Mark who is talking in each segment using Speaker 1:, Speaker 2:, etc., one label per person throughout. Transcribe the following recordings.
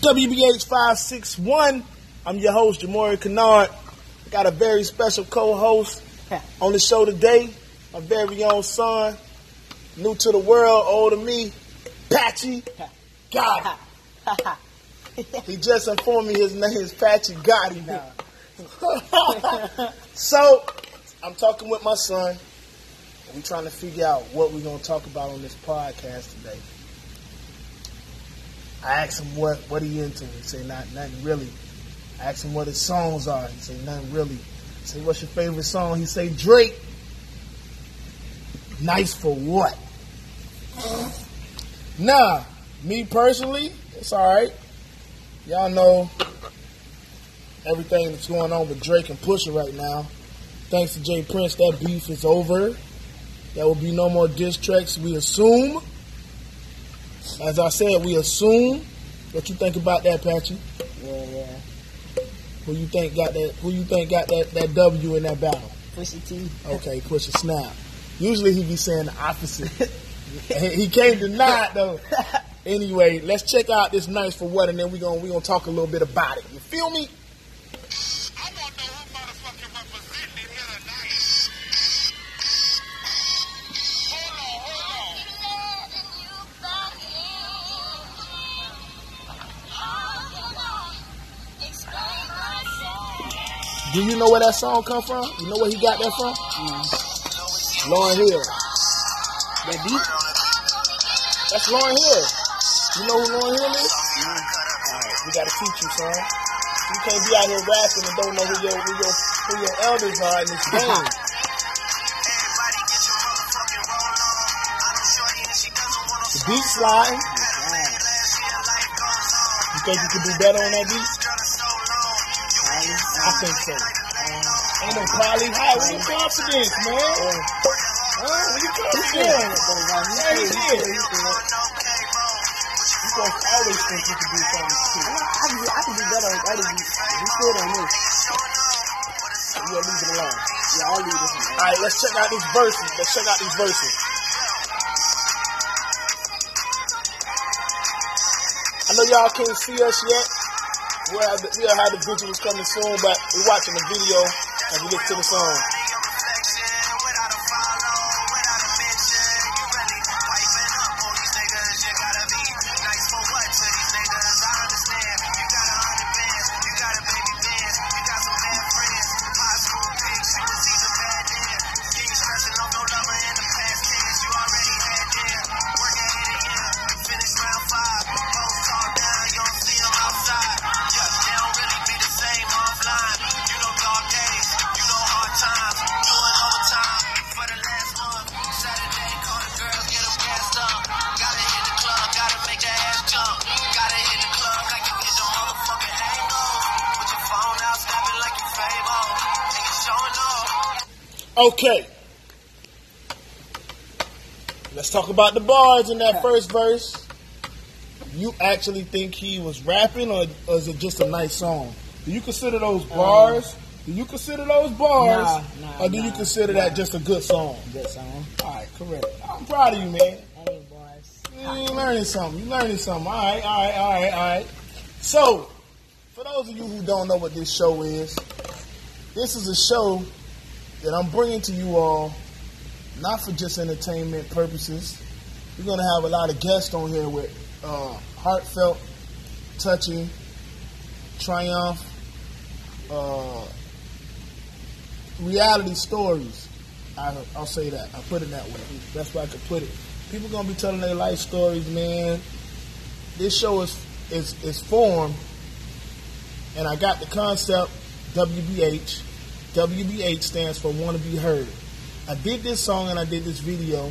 Speaker 1: WBH 561. I'm your host, Jamouri Kinard. Got a very special co-host on the show today. My very own son, new to the world, old to me, Patchy Gotti. he just informed me his name is Patchy Gotti now. so, I'm talking with my son. We're trying to figure out what we're going to talk about on this podcast today. I asked him what, what he into. He said, not, nothing really. I asked him what his songs are. He said, nothing really. I said, what's your favorite song? He said, Drake. Nice for what? Nah, me personally, it's alright. Y'all know everything that's going on with Drake and Pusha right now. Thanks to J. Prince, that beef is over. There will be no more diss tracks, we assume. As I said, we assume. What you think about that, Patchy?
Speaker 2: Yeah, yeah.
Speaker 1: Who you think got that? Who you think got that, that W in that battle?
Speaker 2: Pusha T.
Speaker 1: Okay, Pusha snap. Usually he be saying the opposite. he can't deny it though. Anyway, let's check out this nice for what, and then we gonna we gonna talk a little bit about it. You feel me? Do you know where that song come from? You know where he got that from? Lauryn Hill.
Speaker 2: That beat?
Speaker 1: That's Lauryn Hill. You know who Lauryn Hill is? Alright, we gotta teach you, son. You can't be out here rapping and don't know who your who your who your elders are in this game. the beat slide. You think you could do better on that beat? I think so. Ain't no probably high. Where your confidence, man? Huh? Where your confidence? Yeah, he did. You supposed to always think you can do something too.
Speaker 2: I can, I can do better on other beats. We still don't know.
Speaker 1: You'll leave it alone.
Speaker 2: Yeah, I'll leave this one.
Speaker 1: All right, let's check out these verses. Let's check out these verses. I know y'all can't see us yet. We'll have the, we'll the coming soon, but we're watching the video as we listen to the song. Bars in that first verse. You actually think he was rapping, or, or is it just a nice song? Do you consider those um, bars? do you consider those bars,
Speaker 2: Nah, nah,
Speaker 1: or do you consider
Speaker 2: nah.
Speaker 1: that just a good song?
Speaker 2: Good song.
Speaker 1: All right, correct. I'm proud of you, man.
Speaker 2: Hey, boys.
Speaker 1: You learning something. You learning something. All right, all right, all right, all right. So, for those of you who don't know what this show is, this is a show that I'm bringing to you all, not for just entertainment purposes. We're going to have a lot of guests on here with uh, heartfelt, touching, triumph, uh, reality stories. I, I'll say that. I put it that way. That's why I could put it. People gonna be telling their life stories, man. This show is is is formed, and I got the concept WBH. WBH stands for Want to Be Heard. I did this song and I did this video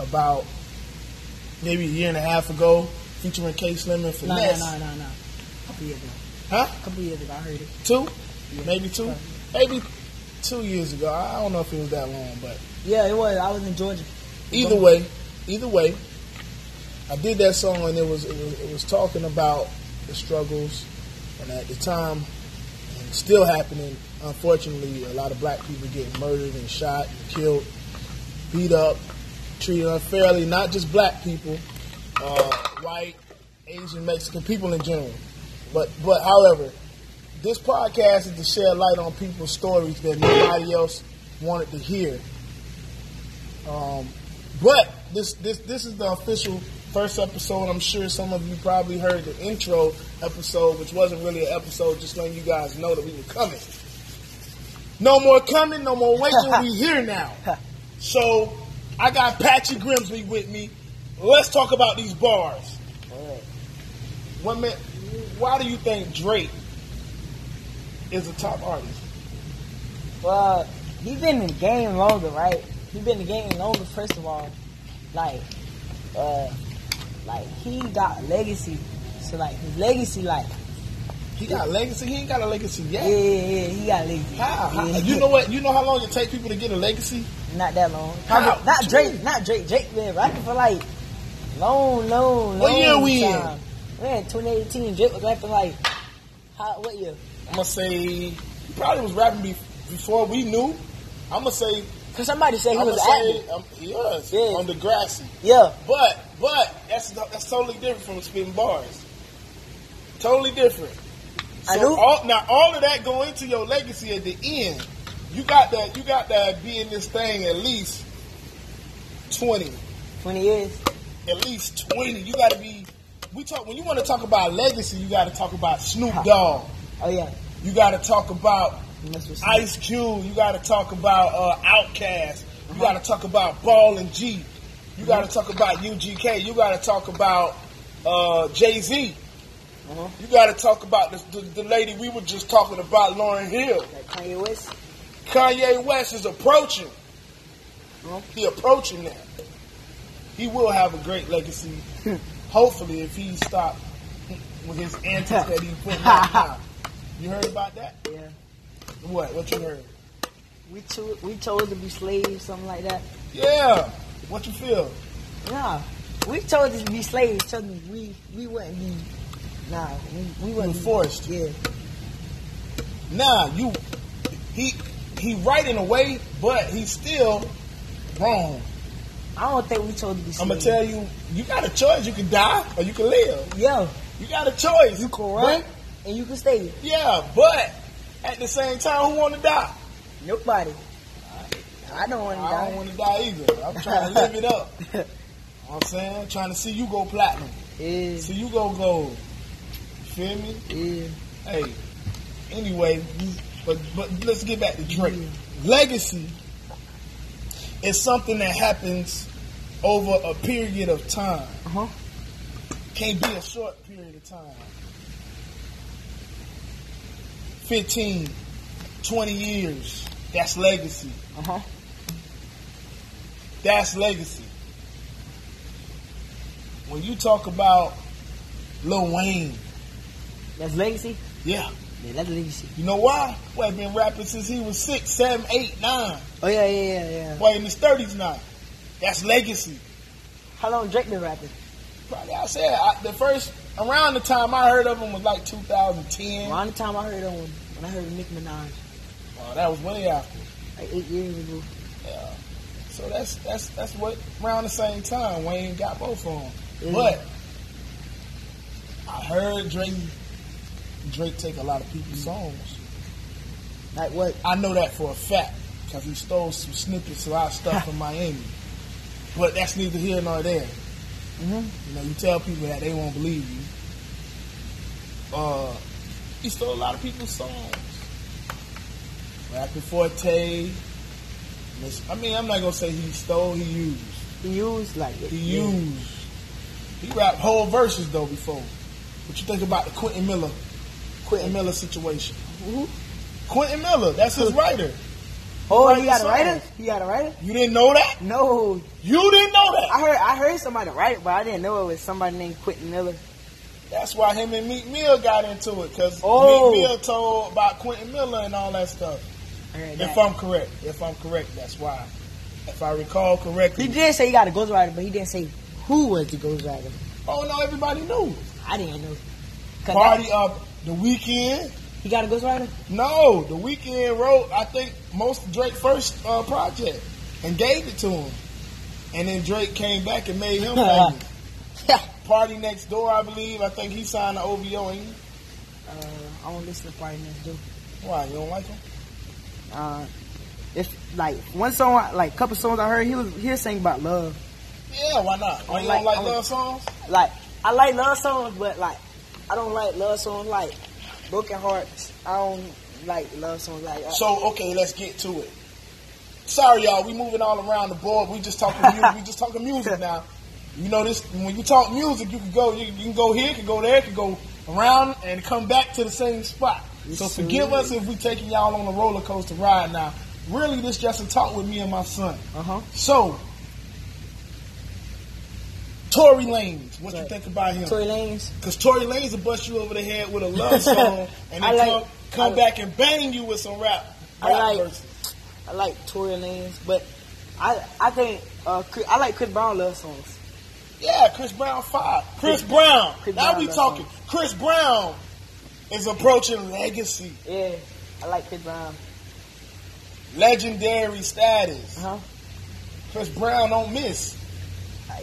Speaker 1: about maybe a year and a half ago, featuring K Slim and
Speaker 2: No, no,
Speaker 1: Finesse.
Speaker 2: no, no, no. A couple years ago.
Speaker 1: Huh?
Speaker 2: A couple years ago, I heard it.
Speaker 1: Two? Maybe two? Maybe two years ago. I don't know if it was that long, but
Speaker 2: Yeah, it was. I was in Georgia.
Speaker 1: either way, either way, I did that song and it was it was, it was talking about the struggles, and at the time, and still happening. Unfortunately, a lot of black people getting murdered and shot and killed, beat up, treated unfairly. Not just black people, uh, white, Asian, Mexican people in general. But but however, this podcast is to shed light on people's stories that nobody else wanted to hear. Um, but this this this is the official first episode. I'm sure some of you probably heard the intro episode, which wasn't really an episode, just letting you guys know that we were coming. No more coming, no more waiting. we here now. So I got Patchy Grimsley with me. Let's talk about these bars. One minute, why do you think Drake is a top artist?
Speaker 2: Well, he's been in the game longer, right? He's been in the game longer. First of all, like, uh, like he got legacy. So like his legacy, like,
Speaker 1: He got legacy. He ain't got a legacy
Speaker 2: yeah,
Speaker 1: yet.
Speaker 2: yeah, yeah, he got legacy.
Speaker 1: How? How-
Speaker 2: Yeah.
Speaker 1: You know what? You know how long it take people to get a legacy?
Speaker 2: Not that long.
Speaker 1: How?
Speaker 2: Probably- Not Drake. Not Drake. Drake been rapping for like long, long, long
Speaker 1: What year we in?
Speaker 2: time. We in 2018. Drake was rapping like how? What year?
Speaker 1: I'm gonna say he probably was rapping before we knew. I'm gonna say
Speaker 2: Cause somebody said he
Speaker 1: I'm
Speaker 2: was active.
Speaker 1: um, he was
Speaker 2: Yeah.
Speaker 1: on the grassy.
Speaker 2: Yeah.
Speaker 1: But but that's that's totally different from spitting bars. Totally different.
Speaker 2: I
Speaker 1: So
Speaker 2: knew-
Speaker 1: all, now all of that go into your legacy at the end. You got that. You got that. Be in this thing at least twenty.
Speaker 2: 20 years.
Speaker 1: At least twenty. You got to be. We talk when you want to talk about legacy. You got to talk about Snoop Dogg.
Speaker 2: Oh yeah.
Speaker 1: You got to talk about Ice Cube. You got to talk about uh, Outkast. You got to talk about Ball and G. You got to talk about UGK. You got to talk about uh, Jay Z.
Speaker 2: Uh-huh.
Speaker 1: You got to talk about the, the, the lady we were just talking about, Lauryn Hill.
Speaker 2: like Kanye West.
Speaker 1: Kanye West is approaching. He approaching that. He will have a great legacy. Hopefully, if he stop with his antics that he put out. You heard about that?
Speaker 2: Yeah.
Speaker 1: What? What you heard?
Speaker 2: We cho- we chose to be slaves, something like that.
Speaker 1: Yeah. What you feel?
Speaker 2: Yeah. we chose to be slaves. So we we wouldn't be. Nah, we, we wouldn't
Speaker 1: were
Speaker 2: be-
Speaker 1: forced.
Speaker 2: Yeah.
Speaker 1: Nah, you he he right in a way, but he's still wrong.
Speaker 2: I don't think we told to be
Speaker 1: I'm gonna tell you, you got a choice. You can die or you can live.
Speaker 2: Yeah.
Speaker 1: You got a choice.
Speaker 2: you can run and you can stay.
Speaker 1: yeah, but at the same time, who want to die?
Speaker 2: Nobody. I don't want to
Speaker 1: I don't
Speaker 2: die.
Speaker 1: want to die either. I'm trying to live it up. You know what I'm saying, trying to see you go platinum,
Speaker 2: Yeah,
Speaker 1: see you go gold. You feel me?
Speaker 2: yeah.
Speaker 1: Hey, anyway, but but let's get back to Drake. Legacy is something that happens over a period of time.
Speaker 2: Uh huh.
Speaker 1: Can't be a short period of time. 15, 20 years. That's legacy.
Speaker 2: Uh huh.
Speaker 1: That's legacy. When you talk about Lil Wayne,
Speaker 2: That's legacy.
Speaker 1: yeah,
Speaker 2: Yeah, that's legacy.
Speaker 1: you know why? Boy, been rapping since he was six, seven, eight, nine.
Speaker 2: Oh yeah, yeah, yeah, yeah.
Speaker 1: Boy, in his thirties now. That's legacy.
Speaker 2: How long Drake been rapping?
Speaker 1: Probably, I said I, the first around the time I heard of him was like 2010.
Speaker 2: Around the time I heard of him when I heard of Nicki Minaj,
Speaker 1: Oh, that was way after.
Speaker 2: like eight years ago.
Speaker 1: Yeah. So that's that's that's what around the same time Wayne got both of them.
Speaker 2: Mhm.
Speaker 1: But I heard Drake Drake take a lot of people's songs.
Speaker 2: Like what?
Speaker 1: I know that for a fact because he stole some snippets of our stuff from Miami. But that's neither here nor there.
Speaker 2: Mm-hmm.
Speaker 1: You know, you tell people that they won't believe you. Uh, he stole a lot of people's songs. Rapping Forte. I mean, I'm not gonna say he stole. He used.
Speaker 2: He used like
Speaker 1: He
Speaker 2: yeah.
Speaker 1: used. He rapped whole verses though before. What you think about the Quentin Miller, Quentin Miller situation?
Speaker 2: Who?
Speaker 1: Quentin Miller, that's his writer.
Speaker 2: Oh, he got a writer. He got a writer.
Speaker 1: You didn't know that?
Speaker 2: No,
Speaker 1: You didn't know that?
Speaker 2: I heard I heard somebody write it, but I didn't know it was somebody named Quentin Miller.
Speaker 1: That's why him and Meek Mill got into it because
Speaker 2: Oh.
Speaker 1: Meek Mill told about Quentin Miller and all that stuff.
Speaker 2: I
Speaker 1: If
Speaker 2: that.
Speaker 1: I'm correct, if I'm correct, that's why. If I recall correctly.
Speaker 2: He did say he got a ghostwriter, but he didn't say who was the ghostwriter.
Speaker 1: Oh no, everybody knew.
Speaker 2: I didn't know.
Speaker 1: Party
Speaker 2: that-
Speaker 1: up the Weeknd.
Speaker 2: he got a ghostwriter.
Speaker 1: No, the Weeknd wrote I think most of Drake's first uh, project and gave it to him, and then Drake came back and made him famous. PartyNextDoor, I believe. I think he signed the OVO. Ain't he?
Speaker 2: Uh, I don't listen to party niggas do.
Speaker 1: Why you don't like him?
Speaker 2: Uh, if like one song, I- like couple songs I heard, he was he was singing about love.
Speaker 1: Yeah, why not? Why you
Speaker 2: like-
Speaker 1: don't like
Speaker 2: I-
Speaker 1: love songs?
Speaker 2: Like I like love songs, but like I don't like love songs like broken hearts. I don't like love songs like that.
Speaker 1: So okay, let's get to it. Sorry, y'all. We moving all around the board. We just talking music. we just talking music now. You know this. When you talk music, you can go. You, you can go here, can go there, can go around, and come back to the same spot. So forgive us if we taking y'all on a roller coaster ride now. Really, this just a talk with me and my son.
Speaker 2: Uh huh.
Speaker 1: So, Tory Lanez, what you think about him?
Speaker 2: Tory Lanez.
Speaker 1: Because Tory Lanez will bust you over the head with a love song, and then
Speaker 2: like-
Speaker 1: come, come
Speaker 2: I-
Speaker 1: back and bang you with some rap.
Speaker 2: I like-
Speaker 1: verses.
Speaker 2: I like Tory Lanez, but I I think uh, I like Chris Brown love songs.
Speaker 1: Yeah, Chris Brown five. Chris Brown.
Speaker 2: Chris
Speaker 1: now
Speaker 2: Brown
Speaker 1: we talking. Chris Brown is approaching legacy,
Speaker 2: Yeah, I like Chris Brown.
Speaker 1: legendary status.
Speaker 2: Uh huh.
Speaker 1: Chris Brown don't miss.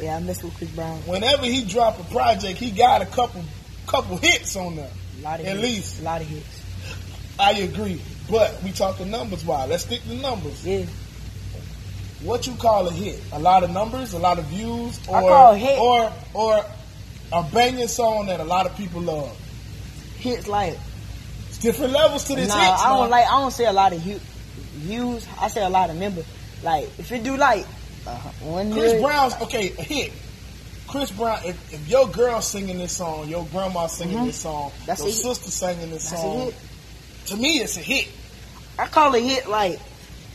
Speaker 2: Yeah, I miss with Chris Brown.
Speaker 1: Whenever he drop a project, he got a couple couple hits on there.
Speaker 2: A lot of
Speaker 1: At
Speaker 2: hits.
Speaker 1: least.
Speaker 2: a lot of hits.
Speaker 1: I agree, but we talking numbers. Why? Let's stick to numbers.
Speaker 2: Yeah,
Speaker 1: What you call a hit? A lot of numbers, a lot of views, or
Speaker 2: I call a hit-
Speaker 1: or or a banging song that a lot of people love.
Speaker 2: hits like
Speaker 1: It's different levels to this
Speaker 2: nah.
Speaker 1: hits.
Speaker 2: I don't like. I don't say a lot of hu- views. I say a lot of members. Like if it do like uh, one
Speaker 1: Chris
Speaker 2: million-
Speaker 1: Brown's okay, a hit. Chris Brown, if, if your girl singing this song, your grandma singing
Speaker 2: Mhm.
Speaker 1: this song,
Speaker 2: That's
Speaker 1: your sister singing this
Speaker 2: That's
Speaker 1: song, to me it's a hit.
Speaker 2: I call it hit like.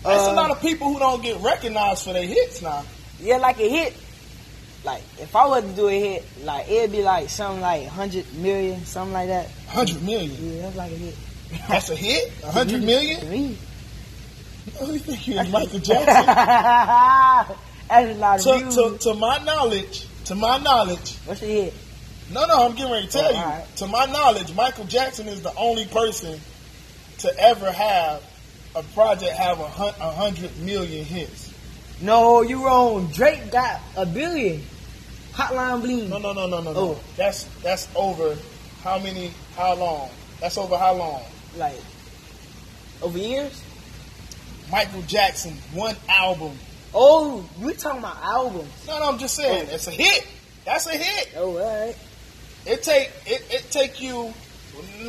Speaker 1: There's
Speaker 2: uh,
Speaker 1: a lot of people who don't get recognized for their hits now.
Speaker 2: Yeah, like a hit. Like if I was to do a hit, like it'd be like something like hundred million, something like that.
Speaker 1: Hundred million.
Speaker 2: Yeah, that's like a hit.
Speaker 1: That's a hit? A hundred million?
Speaker 2: me.
Speaker 1: Who do think you is Michael Jackson?
Speaker 2: that's a lot of
Speaker 1: to,
Speaker 2: views.
Speaker 1: to, to my knowledge, to my knowledge,
Speaker 2: What's the hit?
Speaker 1: no, no, I'm getting ready to tell
Speaker 2: Oh,
Speaker 1: you.
Speaker 2: alright.
Speaker 1: To my knowledge, Michael Jackson is the only person to ever have a project have a, hundred million hits.
Speaker 2: No, you wrong. Drake got a billion. Hotline Bling.
Speaker 1: No, no, no, no, no, no.
Speaker 2: Oh.
Speaker 1: That's that's over how many? How long? That's over how long?
Speaker 2: Like over years.
Speaker 1: Michael Jackson one album.
Speaker 2: Oh, we talking about albums.
Speaker 1: No, no, I'm just saying it's a hit. That's a hit.
Speaker 2: Oh, all right.
Speaker 1: It take it, it take you.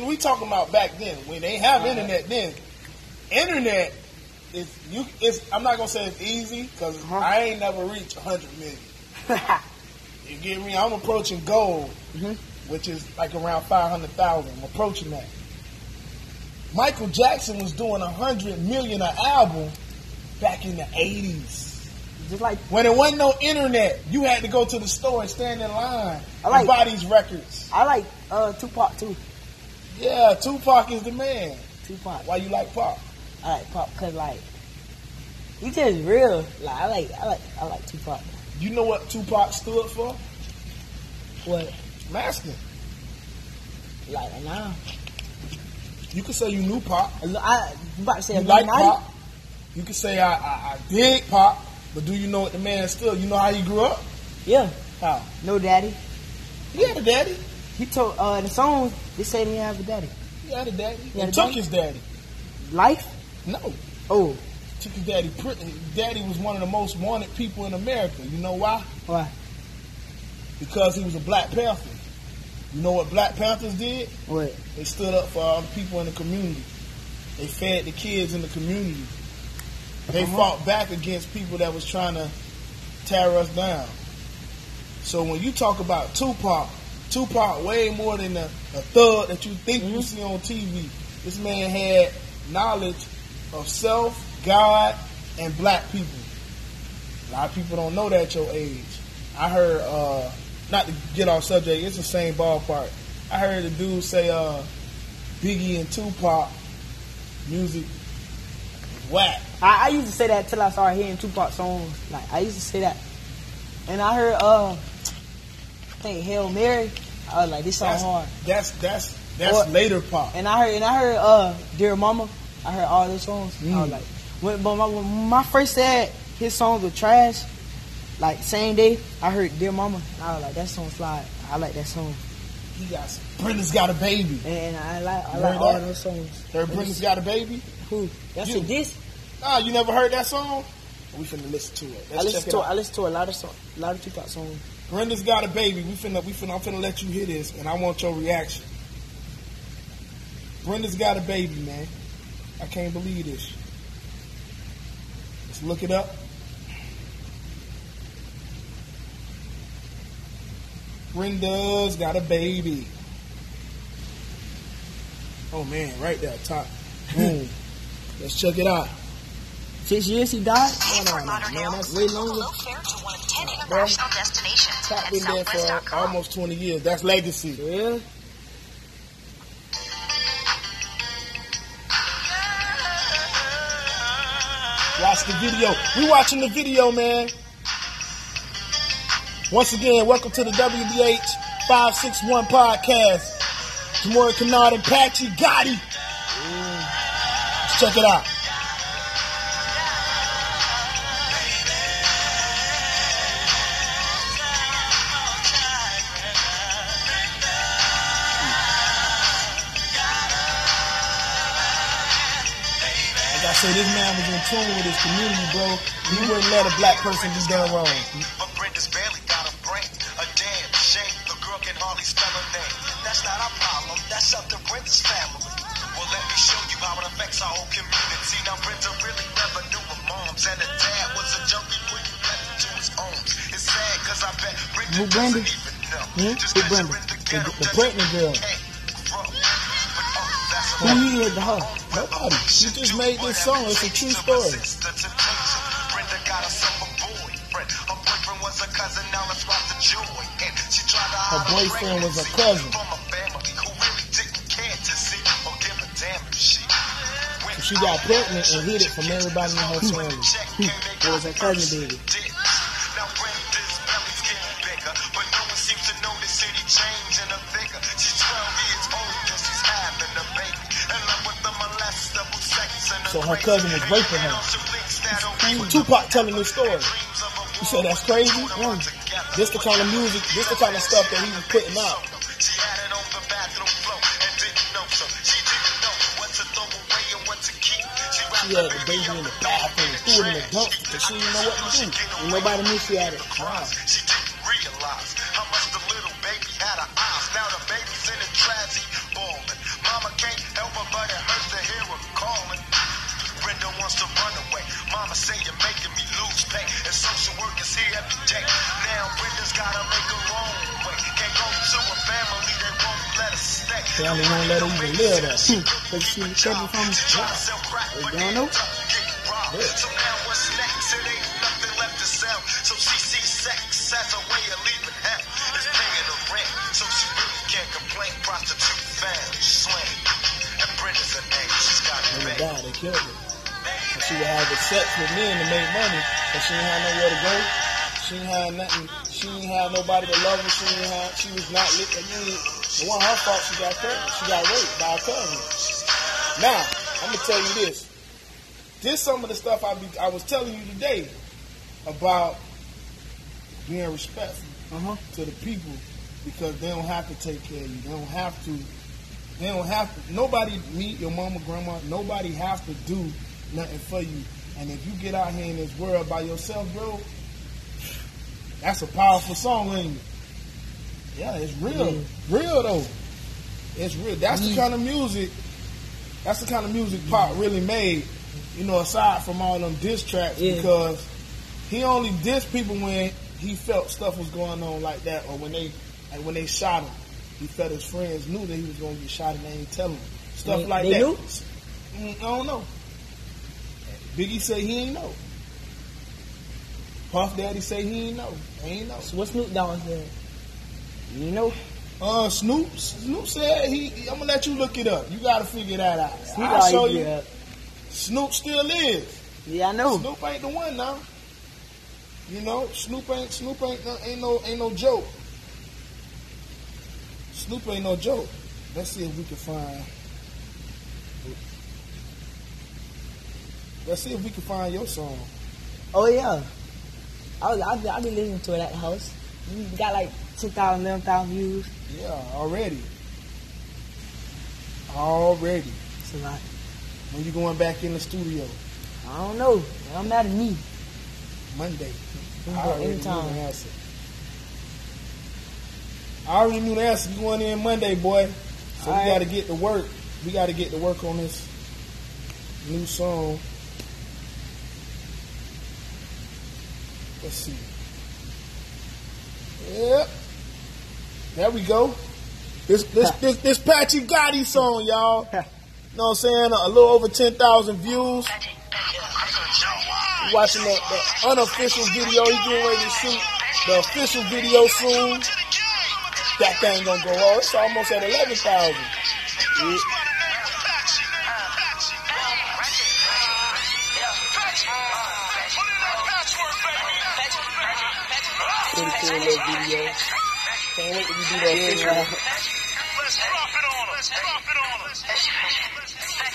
Speaker 1: We talking about back then when they have
Speaker 2: Alright.
Speaker 1: internet. Then internet is you. It's I'm not gonna say it's easy because
Speaker 2: Uh-huh.
Speaker 1: I ain't never reached hundred million. You get me? I'm approaching gold,
Speaker 2: Mhm.
Speaker 1: which is like around five hundred thousand. I'm approaching that. Michael Jackson was doing a hundred million an album back in the eighties.
Speaker 2: Just like
Speaker 1: When there wasn't no internet, you had to go to the store and stand in line
Speaker 2: I like-
Speaker 1: and buy these records.
Speaker 2: I like uh Tupac too.
Speaker 1: Yeah, Tupac is the man.
Speaker 2: Tupac.
Speaker 1: Why you like Pop?
Speaker 2: I like Pop because like he just real. Like I like I like I like Tupac.
Speaker 1: You know what Tupac stood for?
Speaker 2: What?
Speaker 1: Masking.
Speaker 2: Like nah.
Speaker 1: You could say you knew Pop.
Speaker 2: I, I'm about to say
Speaker 1: You like Pop. You could say I, I, I dig Pop, but do you know what the man still? You know how he grew up?
Speaker 2: Yeah.
Speaker 1: How?
Speaker 2: No daddy.
Speaker 1: He had a daddy.
Speaker 2: He told uh the song they say he have a daddy.
Speaker 1: He had a daddy.
Speaker 2: He had
Speaker 1: took
Speaker 2: daddy?
Speaker 1: his daddy.
Speaker 2: Life?
Speaker 1: No.
Speaker 2: Oh,
Speaker 1: Took his daddy. Daddy was one of the most wanted people in America. You know why?
Speaker 2: why?
Speaker 1: Because he was a Black Panther. You know what Black Panthers did?
Speaker 2: What?
Speaker 1: They stood up for all the people in the community. They fed the kids in the community. They
Speaker 2: Uh-huh.
Speaker 1: fought back against people that was trying to tear us down. So when you talk about Tupac, Tupac way more than a, a thug that you think you
Speaker 2: Mhm.
Speaker 1: see on TV. This man had knowledge of self, God, and black people. A lot of people don't know that at your age. I heard, uh, not to get off subject, it's the same ballpark. I heard a dude say, uh, Biggie and Tupac music whack.
Speaker 2: I, I used to say that till I started hearing Tupac songs. Like I used to say that, and I heard uh, I think Hail Mary. I was like, this song
Speaker 1: That's
Speaker 2: hard.
Speaker 1: that's that's that's
Speaker 2: What?
Speaker 1: later pop.
Speaker 2: And I heard and I heard uh, Dear Mama. I heard all those songs. I
Speaker 1: Mm.
Speaker 2: was like, when, but my, when my first said his songs were trash, like same day I heard Dear Mama. I was like, that song fly. I like that song.
Speaker 1: he got Brenda's got a baby.
Speaker 2: And I like I like all
Speaker 1: that?
Speaker 2: those songs.
Speaker 1: Heard Brenda's got a baby?
Speaker 2: Who? That's
Speaker 1: You.
Speaker 2: a diss.
Speaker 1: Ah, you never heard that song? We finna listen to it.
Speaker 2: I
Speaker 1: Let's
Speaker 2: listen
Speaker 1: check it
Speaker 2: to. I listen to a lot of song, a lot of Tupac songs.
Speaker 1: Brenda's got a baby. We finna, we finna, I'm finna let you hear this, and I want your reaction. Brenda's got a baby, man. I can't believe this. Let's look it up. Brenda's got a baby. Oh man, right there, top. Boom. Let's check it out.
Speaker 2: Six years he died.
Speaker 1: Oh, no,
Speaker 3: Fort
Speaker 1: no,
Speaker 3: Lauderdale
Speaker 1: man, that's way longer.
Speaker 3: low to one of 10
Speaker 1: Bro,
Speaker 3: international destinations
Speaker 1: Top been there for almost 20 years. That's legacy.
Speaker 2: Really?
Speaker 1: Watch the video. We watching the video, man. Once again, welcome to the WBH 561 podcast. Jamouri Kinard and Patchy Gotti. Let's check it out. Like I said, this man was in tune with his community, bro. He wouldn't let a black person be done wrong.
Speaker 2: Who Brenda?
Speaker 1: Hmm? Who Brenda?
Speaker 4: the
Speaker 1: The- the pregnant girl.
Speaker 4: you can't grow. But, that's
Speaker 2: Who he did to her?
Speaker 1: Nobody. She just made this song. It's a true story.
Speaker 4: Brenda got herself a boyfriend. Her boyfriend was a cousin, now let's rock the joy. And she tried to
Speaker 1: Her boyfriend was a cousin.
Speaker 4: From family who really didn't care to see or give a damn if she
Speaker 1: She got pregnant and hid it from everybody in her family.
Speaker 2: It was her cousin baby.
Speaker 4: Her
Speaker 1: cousin was raping her. Tupac telling this story. You say that's crazy? Mm. This the kind of music, this the kind of stuff that he was putting out.
Speaker 4: She had the
Speaker 1: baby in the bathroom, threw it in the dump because she didn't know what to do.
Speaker 2: And nobody knew she had it.
Speaker 1: Wow.
Speaker 4: Family won't let her
Speaker 1: even live there. Hmm.
Speaker 2: Cause she was taken from
Speaker 4: She tried to
Speaker 2: his
Speaker 4: sell crack,
Speaker 2: don't know.
Speaker 4: ended up getting robbed. So now what's next? It ain't nothing left to sell. So she sees sex as a way of leaving hell. It's paying her rent, so she really can't complain. Prostitute family, slang. And Brenda's a name, she's got a
Speaker 1: When they they killed her. And she would have the sex with men to make money, but she ain't had nowhere to go. She ain't had nothing. She ain't had nobody to love her. She ain't had. She was not lit. It wasn't her fault. She got pregnant. She got raped by a cousin. Now, I'm gonna tell you this. This some of the stuff I be, I was telling you today about being respectful
Speaker 2: Uh-huh.
Speaker 1: to the people because they don't have to take care of you. They don't have to. They don't have to. Nobody, me, your mama, grandma, nobody have to do nothing for you. And if you get out here in this world by yourself, bro, that's a powerful song, ain't it? Yeah, it's real. Real though. It's real. That's the kind of music. That's the kind of music Pop really made. You know, aside from all them diss tracks, because he only dissed people when he felt stuff was going on like that, or when they, like when they shot him. He felt his friends knew that he was going to get shot and they ain't tell him stuff
Speaker 2: They-
Speaker 1: like
Speaker 2: they
Speaker 1: that.
Speaker 2: knew?
Speaker 1: Mm, I don't know. Biggie say he ain't know. Puff Daddy say he ain't know. Ain't know.
Speaker 2: So what Snoop Dogg said? You know?
Speaker 1: Uh, Snoop, Snoop said he. I'm gonna let you look it up. You gotta figure that out.
Speaker 2: Snoop
Speaker 1: I'll show you.
Speaker 2: up.
Speaker 1: Snoop still is.
Speaker 2: Yeah, I know.
Speaker 1: Snoop ain't the one now. You know, Snoop ain't Snoop ain't no, ain't no ain't no joke. Snoop ain't no joke. Let's see if we can find. Let's see if we can find your song.
Speaker 2: Oh yeah. I was I, I been listening to it at the house. We got like 10,000, 11,000 views.
Speaker 1: Yeah, already. Already.
Speaker 2: It's a lot.
Speaker 1: When you going back in the studio?
Speaker 2: I don't know. It don't matter to me.
Speaker 1: Monday. I already knew
Speaker 2: anytime.
Speaker 1: the answer. I already knew the answer. You going in Monday, boy. So we
Speaker 2: Alright.
Speaker 1: got to get to work. We got to get to work on this new song. Let's see. Yep. There we go. This this this, this Patchy Gotti song, y'all. You know what I'm saying? A little over 10,000 views. We watching that, that unofficial video. He getting ready to shoot the official video soon. That thing gonna go on. It's almost at 11,000. Yeah. Pretty cool little video. Can't wait till we do that official.
Speaker 4: Let's drop it on Let's Drop it on us. Fly,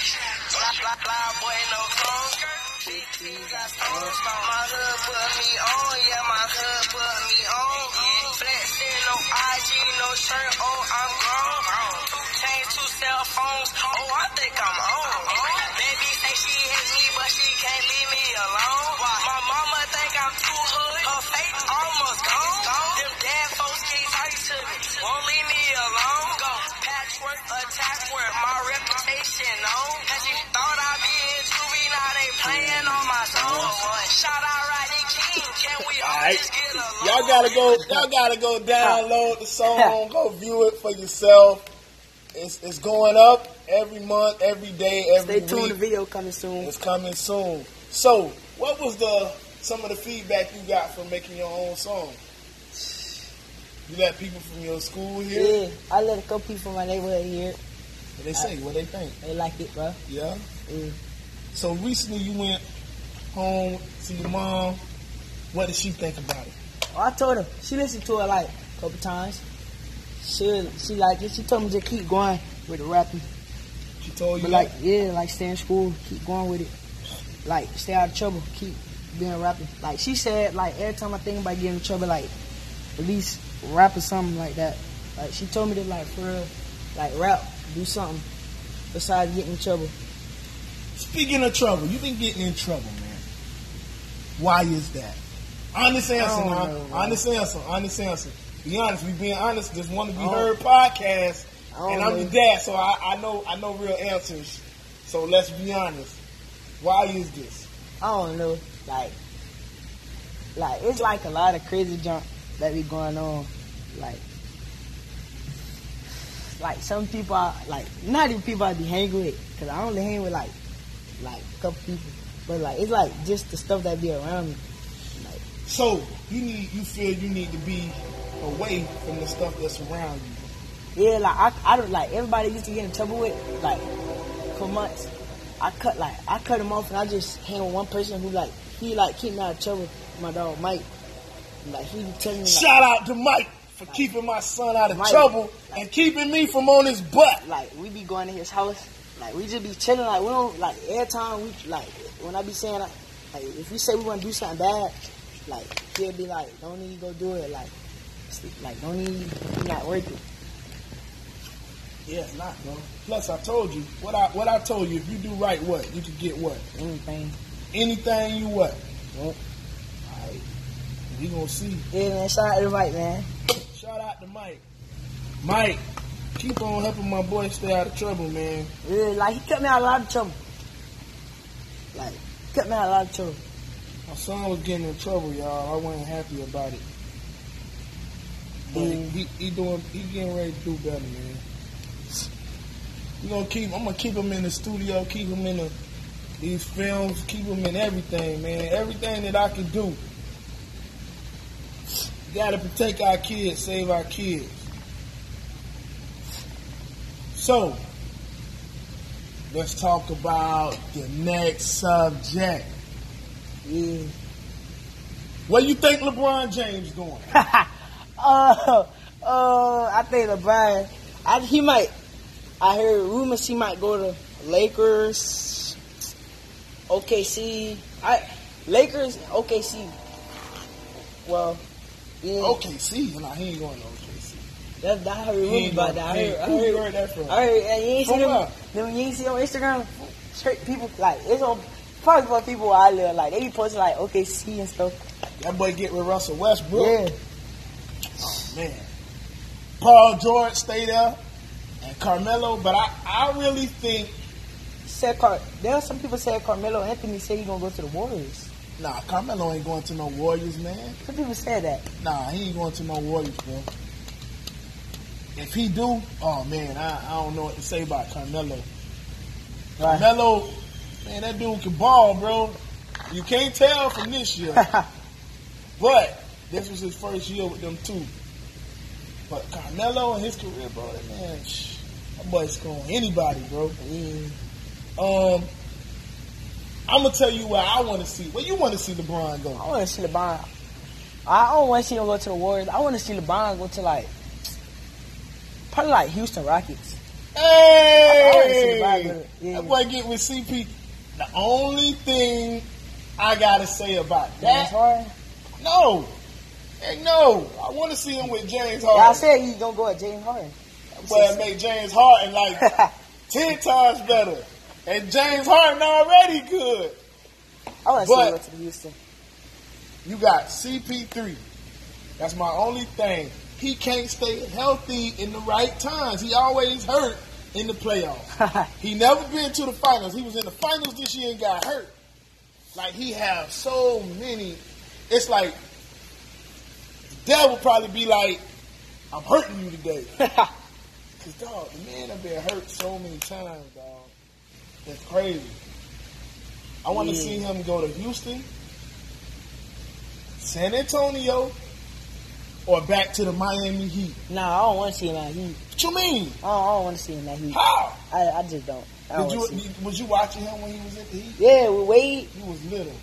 Speaker 4: fly, fly, boy, no clothes. Big trees, got stones. My hood put me on, yeah, my hood put me on. Flexing, no IG, no shirt, oh, I'm grown. Two chains, two cell phones, oh, I think I'm on. Baby say she hit me, but she can't leave me alone. Patchwork, attack work, my reputation on. Cause you thought I'd be in juvie, now they playing on my zone. Shout out Rodney King, can we all
Speaker 1: Alright.
Speaker 4: just get along?
Speaker 1: Y'all gotta go. Y'all gotta go download the song. Go view it for yourself. It's it's going up every month, every day, every
Speaker 2: Stay tuned. The video coming soon.
Speaker 1: It's coming soon. So, what was the some of the feedback you got from making your own song? You got people from your school here?
Speaker 2: Yeah, I let a couple people from my neighborhood hear it.
Speaker 1: What they say? What they think?
Speaker 2: They like it, bro.
Speaker 1: Yeah.
Speaker 2: Mm.
Speaker 1: So recently you went home to your mom. What did she think about it?
Speaker 2: Oh, I told her. She listened to it like a couple times. She she like it. She told me to keep going with the rapping.
Speaker 1: She told you
Speaker 2: But like, yeah, like stay in school, keep going with it. Like, stay out of trouble, keep being rapping. Like she said, like every time I think about getting in trouble, like at least rap or something like that. Like she told me to like for real, like rap, do something besides getting in trouble.
Speaker 1: Speaking of trouble, you've been getting in trouble, man. Why is that? Honest answer, man. Honest answer. Honest answer. Be honest. We being honest. This want to be heard podcast, and I'm
Speaker 2: know.
Speaker 1: your dad, so I, I know I know real answers. So let's be honest. Why is this?
Speaker 2: I don't know, like, like it's like a lot of crazy junk that be going on, like, like some people, are, like not even people I be hanging with, cause I only hang with like, like a couple people, but like it's like just the stuff that be around me.
Speaker 1: So you need you feel you need to be away from the stuff that's around you.
Speaker 2: Yeah, like I, I don't like everybody used to get in trouble with, like for months. I cut like I cut him off and I just hang with one person who like he like keep me out of trouble. My dog Mike, like he telling me like,
Speaker 1: Shout out to Mike for keeping my son out of trouble and keeping me from on his butt.
Speaker 2: like we be going to his house, like we just be chilling. Like we don't like every time we like when I be saying like, like if we say we want to do something bad, like he'll be like, don't need to go do it. Like, like don't need, you not worth it.
Speaker 1: Yeah, it's not, bro. Plus, I told you what I what I told you. If you do right, what you can get what
Speaker 2: Anything.
Speaker 1: anything you what.
Speaker 2: Yep.
Speaker 1: Alright, we gonna see.
Speaker 2: Yeah, man. Shout out to Mike, man.
Speaker 1: Shout out to Mike. Mike, keep on helping my boy stay out of trouble, man.
Speaker 2: Yeah, like he cut me out of a lot of trouble. Like cut me out of a lot of trouble.
Speaker 1: My son was getting in trouble, y'all. I wasn't happy about it. But
Speaker 2: Mm.
Speaker 1: he, he doing he getting ready to do better, man. We gonna keep. I'm gonna keep him in the studio, keep him in the, these films, keep him in everything, man. Everything that I can do. Gotta protect our kids, save our kids. So, let's talk about the next subject.
Speaker 2: Yeah.
Speaker 1: Where you think LeBron James going?
Speaker 2: uh, uh, I think LeBron. I, he might. I heard rumors he might go to Lakers, OKC. I Lakers, OKC. Well, Yeah.
Speaker 1: OKC. Nah, he ain't going to OKC.
Speaker 2: That, that I heard
Speaker 1: He
Speaker 2: rumors
Speaker 1: ain't
Speaker 2: about that. I
Speaker 1: he
Speaker 2: heard, I heard,
Speaker 1: heard that from?
Speaker 2: I heard, and you ain't see them, them, you ain't see on Instagram, straight people, like, it's on, probably for people I live, like, they be posting, like, OKC and stuff.
Speaker 1: That boy get with Russell Westbrook.
Speaker 2: Yeah.
Speaker 1: Oh Man. Paul George stay there. And Carmelo. But I, I really think,
Speaker 2: Said Car- there are some people said Carmelo Anthony said he gonna go to the Warriors.
Speaker 1: Nah, Carmelo ain't going to no Warriors, man.
Speaker 2: Some people said that.
Speaker 1: Nah, he ain't going to no Warriors, bro. If he do, oh man, I, I don't know what to say about Carmelo.
Speaker 2: Right.
Speaker 1: Carmelo, man, that dude can ball, bro. You can't tell from this year. But this was his first year with them too. But Carmelo and his career, bro, that man, shh, that boy's going anybody, bro.
Speaker 2: yeah.
Speaker 1: Um, I'm gonna tell you where I want to see. Where you want to see LeBron go?
Speaker 2: I want to see LeBron. I don't want to see him go to the Warriors. I want to see LeBron go to like probably like Houston Rockets. I LeBron
Speaker 1: Hey,
Speaker 2: yeah.
Speaker 1: that boy get with CP. The only thing I gotta say about
Speaker 2: James
Speaker 1: that, no, hey, no, I want to see him with James
Speaker 2: Yeah, I said he's gonna go at James Harden.
Speaker 1: Boy, make James Harden like ten times better, and James Harden already good.
Speaker 2: I want to see him go to Houston.
Speaker 1: You got CP3. That's my only thing. He can't stay healthy in the right times. He always hurt in the playoffs. he never been to the finals. He was in the finals this year and got hurt. Like he have so many. It's like Dad will probably be like, "I'm hurting you today." Cause dog, the man have been hurt so many times. It's crazy. I want to
Speaker 2: Yeah.
Speaker 1: see him go to Houston, San Antonio, or back to the Miami Heat.
Speaker 2: nah, I don't want to see him at Heat.
Speaker 1: What you mean?
Speaker 2: I don't, don't want to see him at Heat.
Speaker 1: How?
Speaker 2: I, I just don't. I don't
Speaker 1: Did you,
Speaker 2: see him.
Speaker 1: was you watching him when he was at the Heat?
Speaker 2: Yeah, with Wade.
Speaker 1: He was little.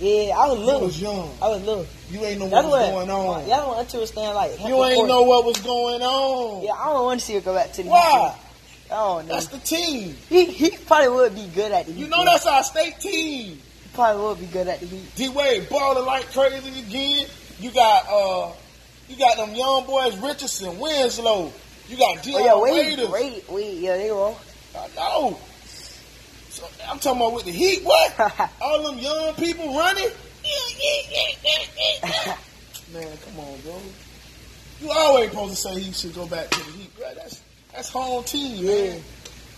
Speaker 2: Yeah, I was
Speaker 1: You
Speaker 2: little.
Speaker 1: was young.
Speaker 2: I was little.
Speaker 1: You ain't know what
Speaker 2: That's
Speaker 1: was
Speaker 2: what.
Speaker 1: going on.
Speaker 2: Y'all don't understand like.
Speaker 1: You ain't know what was going on.
Speaker 2: Yeah, I don't want to see him go back to the
Speaker 1: Why?
Speaker 2: Heat. I don't.
Speaker 1: That's the team.
Speaker 2: He he probably would be good at the Heat.
Speaker 1: You know that's our state team.
Speaker 2: He probably would be good at the Heat.
Speaker 1: D Wade balling like crazy again. You got uh, you got them young boys Richardson, Winslow. You got Dion
Speaker 2: Oh yeah, Wade,
Speaker 1: Waiters.
Speaker 2: Wade, Wade, yeah, they were.
Speaker 1: I know. So I'm talking about with the Heat. What? All them young people running. Man, come on, bro. You always supposed to say he should go back to the Heat, bro. That's that's home team, man.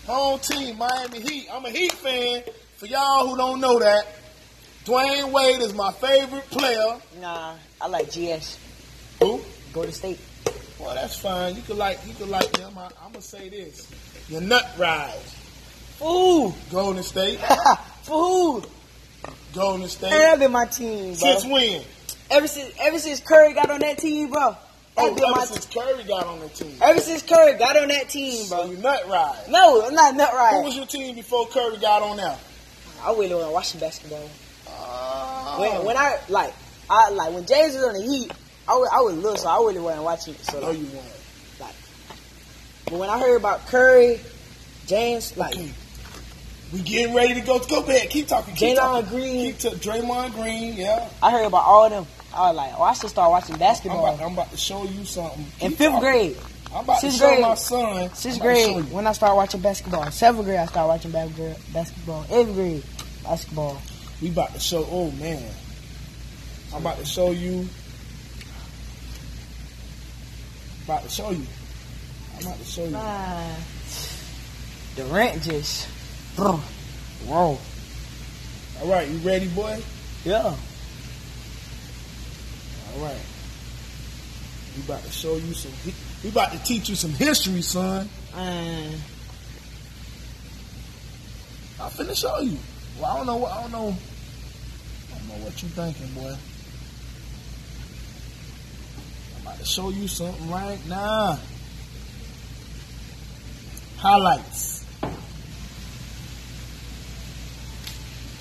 Speaker 1: Home team, Miami Heat. I'm a Heat fan. For y'all who don't know that, Dwyane Wade is my favorite player.
Speaker 2: Nah, I like GS.
Speaker 1: Who?
Speaker 2: Go to state.
Speaker 1: Well, that's fine. You could like you could like them. I, I'm gonna say this: your nut rise,
Speaker 2: Ooh,
Speaker 1: Golden State,
Speaker 2: food.
Speaker 1: Golden State.
Speaker 2: That been my team, bro.
Speaker 1: Since when?
Speaker 2: ever since ever since Curry got on that team, bro.
Speaker 1: Oh, oh
Speaker 2: That been my
Speaker 1: ever since Curry got on that team.
Speaker 2: ever since Curry got on that team,
Speaker 1: So
Speaker 2: bro.
Speaker 1: you nut ride.
Speaker 2: No, I'm not nut
Speaker 1: ride.
Speaker 2: Who
Speaker 1: was your team before Curry got on there?
Speaker 2: I really want to watch the basketball.
Speaker 1: Oh.
Speaker 2: When when I like I like when James was on the Heat, I was, I was little, so I really wasn't watching it. So
Speaker 1: no,
Speaker 2: like,
Speaker 1: you won't.
Speaker 2: but when I heard about Curry, James, like
Speaker 1: Okay. We getting ready to go. Go ahead. Keep talking. Keep
Speaker 2: Draymond
Speaker 1: talking.
Speaker 2: Green,
Speaker 1: Keep t- Draymond Green. Yeah.
Speaker 2: I heard about all of them. I was like, oh, I should start watching
Speaker 1: I'm
Speaker 2: basketball.
Speaker 1: about, I'm about to show you something.
Speaker 2: In fifth
Speaker 1: talking.
Speaker 2: grade,
Speaker 1: I'm about
Speaker 2: sixth
Speaker 1: to show
Speaker 2: grade.
Speaker 1: my son.
Speaker 2: sixth
Speaker 1: I'm about to show
Speaker 2: grade, when I started watching basketball. Seventh grade, I started watching bas- basketball. Eighth grade, basketball.
Speaker 1: We about to show. Oh man, I'm about to show you. About to show you. I'm about to show you.
Speaker 2: Man, the rent just, bro, whoa,
Speaker 1: All right, you ready, boy?
Speaker 2: yeah.
Speaker 1: All right. We about to show you some. We about to teach you some history, son. I'm finna show you. Well, I don't know. what I don't know. I don't know what you thinking, boy. I'm about to show you something right now. Highlights.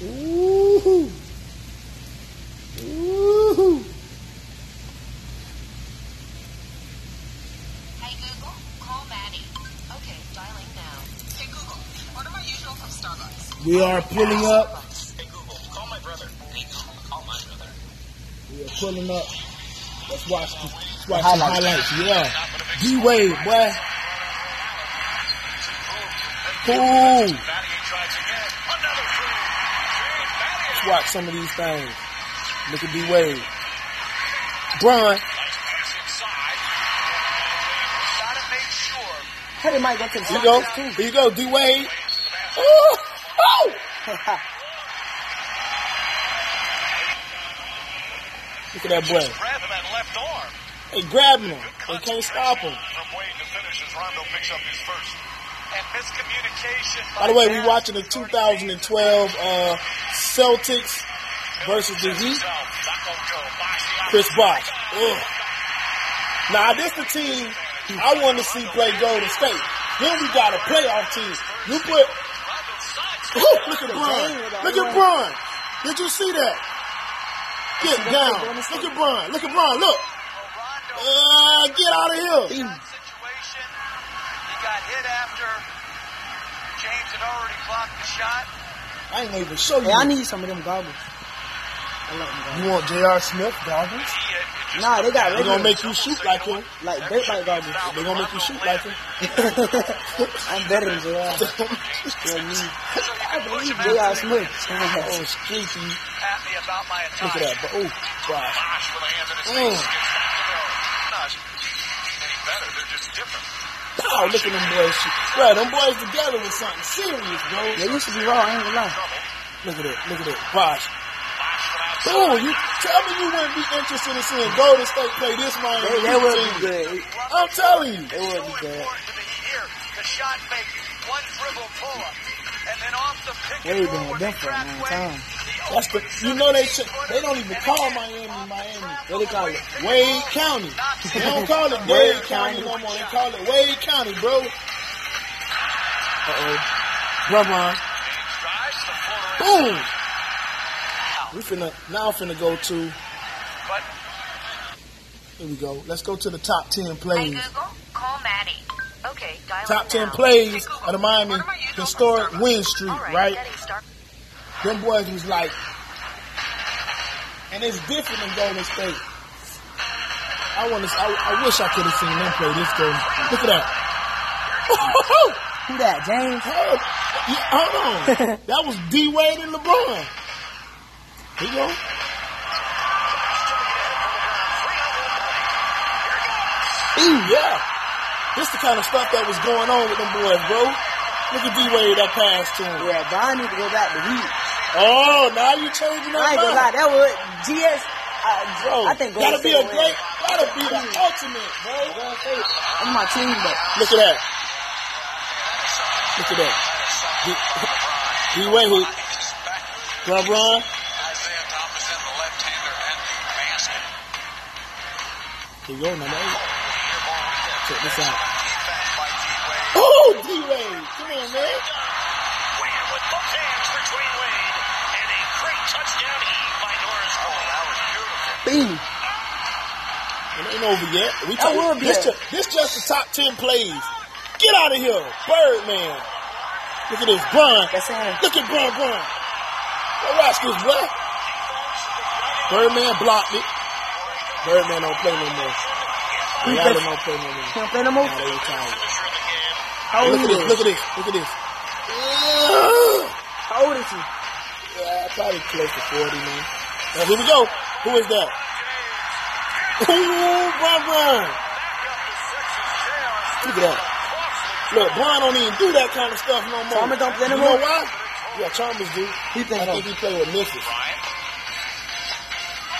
Speaker 1: Ooh. Ooh.
Speaker 3: Hey Google, call Maddie. Okay, dialing now. Hey Google, order my usual from Starbucks.
Speaker 1: We are pulling up.
Speaker 4: Hey Google, call my brother. Hey Google, call my brother.
Speaker 1: We are pulling up Let's watch the, let's watch
Speaker 2: Highlights.
Speaker 1: some highlights. Yeah. D Wade, boy. Cool. Let's watch some of these things. Look at D Wade. Bron.
Speaker 2: Hey, might go to the
Speaker 1: Here you go. Here you go, D Wade. Oh, oh.
Speaker 2: too.
Speaker 1: Look at that boy.
Speaker 4: Grabbing that left arm.
Speaker 1: They grabbing him. They can't stop him.
Speaker 4: From Wade to finish as Rondo picks up his first. And miscommunication.
Speaker 1: By the way, we're watching the 2012 uh, Celtics versus the Heat. Chris Bosh. Ugh. Now this the team I want to see play Golden State. Then we got a playoff team. You put. Ooh, look at Bron. Look at Bron. Did you see that? Get down. Look at Bron. Look at Bron. Look. Uh, get out of here.
Speaker 4: situation. He got hit after James had already blocked the shot.
Speaker 1: I ain't even show you.
Speaker 2: Hey, I need some of them goggles. I like them goggles.
Speaker 1: You want J.R. Smith goggles?
Speaker 2: Nah, they got
Speaker 1: They
Speaker 2: regular,
Speaker 1: gonna make you shoot like him.
Speaker 2: like dirt bike goggles.
Speaker 1: They gonna make you shoot like him.
Speaker 2: I'm better than JR. Yeah, me. I believe JR Smith.
Speaker 1: oh, streaky.
Speaker 4: At me about my
Speaker 1: Look at that. But, oh, gosh.
Speaker 4: Bosh with a hand in his
Speaker 1: Mm.
Speaker 4: face. Gets back to the Not any better. They're just different.
Speaker 1: Oh, look at them boys shoot. Bro, them boys together was something serious, bro.
Speaker 2: They used to be raw, I ain't gonna lie.
Speaker 1: Look at it. Look at it. Bosh. Oh, you tell me you wouldn't be interested in seeing Golden State play this Miami
Speaker 2: They, they
Speaker 1: Heat
Speaker 2: would
Speaker 1: team.
Speaker 2: be good.
Speaker 1: I'm telling you.
Speaker 2: They would be good.
Speaker 4: The Heat here. The shot fake. One dribble pull up. And then off the pick
Speaker 2: They
Speaker 4: and
Speaker 2: been
Speaker 4: roll
Speaker 2: with
Speaker 4: where
Speaker 2: them
Speaker 4: they
Speaker 2: for a long time.
Speaker 4: The
Speaker 1: That's the, you know they
Speaker 4: seven
Speaker 1: they don't even call Miami Miami.
Speaker 2: What they call it?
Speaker 1: Wade County. They don't call it Wade
Speaker 2: Wade
Speaker 1: County
Speaker 2: County.
Speaker 1: no more. They call it Wade County, bro. Uh oh. Brother,
Speaker 4: drives the floater in.
Speaker 1: boom. We finna now finna go to
Speaker 4: But
Speaker 1: here we go. Let's go to the top ten
Speaker 3: Hey
Speaker 1: plays.
Speaker 3: Google, call Maddie. Okay, dial
Speaker 1: Top ten
Speaker 3: now.
Speaker 1: plays
Speaker 3: Hey,
Speaker 1: of the Miami
Speaker 3: order my usual
Speaker 1: historic
Speaker 3: from Starbucks.
Speaker 1: win streak,
Speaker 3: All right,
Speaker 1: right?
Speaker 3: setting start.
Speaker 1: Them boys was like, and it's different than Golden State. I want to. I, I wish I could have seen them play this game. Look at that.
Speaker 2: Who that, James?
Speaker 1: Hold, yeah, hold on. that was D Wade and LeBron. Here you go. Ooh, yeah. This the kind of stuff that was going on with them boys, bro. Look at D Wade that pass to him.
Speaker 2: Yeah, Don need to go back to Heat.
Speaker 1: Oh, now you changing that
Speaker 2: I ain't gonna lie, that would GS. Uh,
Speaker 1: Bro,
Speaker 2: I think
Speaker 1: that'll be a
Speaker 2: will
Speaker 1: great,
Speaker 2: win.
Speaker 1: that'll be the ultimate, bro.
Speaker 2: I'm my team, but
Speaker 1: Look at that. Look at that. D, Wade, LeBron.
Speaker 4: Isaiah
Speaker 1: Here you go, number eight.
Speaker 4: Here ball weekend.
Speaker 1: Check this out.
Speaker 4: Defense by D-Wade.
Speaker 1: Oh, D Wade. Come on, man.
Speaker 4: Wade with both hands for Dwyane Wade. And a great touchdown heave by Norris Cole. Oh, that was beautiful.
Speaker 2: Bean.
Speaker 1: It ain't over yet. We
Speaker 2: That
Speaker 1: talk,
Speaker 2: would be
Speaker 1: this,
Speaker 2: a-
Speaker 1: ju- this just the top ten plays. Get out of here, Birdman. Look at this, Bron.
Speaker 2: That's him.
Speaker 1: Look at Bron, Bron. Now watch this, boy. Birdman blocked it. Birdman don't play no more.
Speaker 2: Does-
Speaker 1: don't play no more.
Speaker 2: Can't play no more.
Speaker 1: Nah, they retired.
Speaker 4: Finisher of the game.
Speaker 2: How old
Speaker 1: Look at
Speaker 2: is
Speaker 1: this.
Speaker 2: he?
Speaker 1: Look at this. Look at this.
Speaker 2: How old is he?
Speaker 1: Yeah, probably close to 40, man. Now, here we go. Who is that? Ooh, Bron Bron. Look at that. Look, Bron don't even do that kind of stuff no more.
Speaker 2: Chalmers don't play no
Speaker 1: you know why? Yeah, Chalmers do.
Speaker 2: He think
Speaker 1: I think he play with Memphis.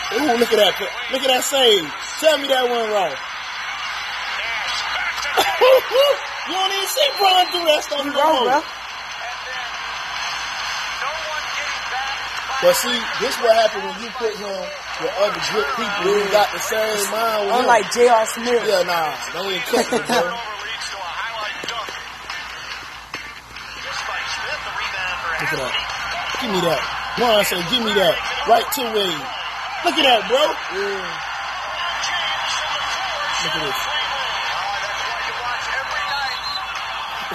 Speaker 1: Ooh, look at that. Look at that save. Tell me that one right. you don't even see Bron do that stuff no
Speaker 2: wrong,
Speaker 1: more.
Speaker 2: bro.
Speaker 4: No one getting back.
Speaker 1: But see, this what happened when you put him with other good people who got the same mind with him.
Speaker 2: Unlike J.R. Smith.
Speaker 1: Yeah, nah, they ain't cut it, bro.
Speaker 4: Turnover leads to a highlight dunk. Just by Smith, the rebound for
Speaker 1: Look at that. Give me that. Bron said, give me that. Right to Wade. Look at that, bro. Look at this.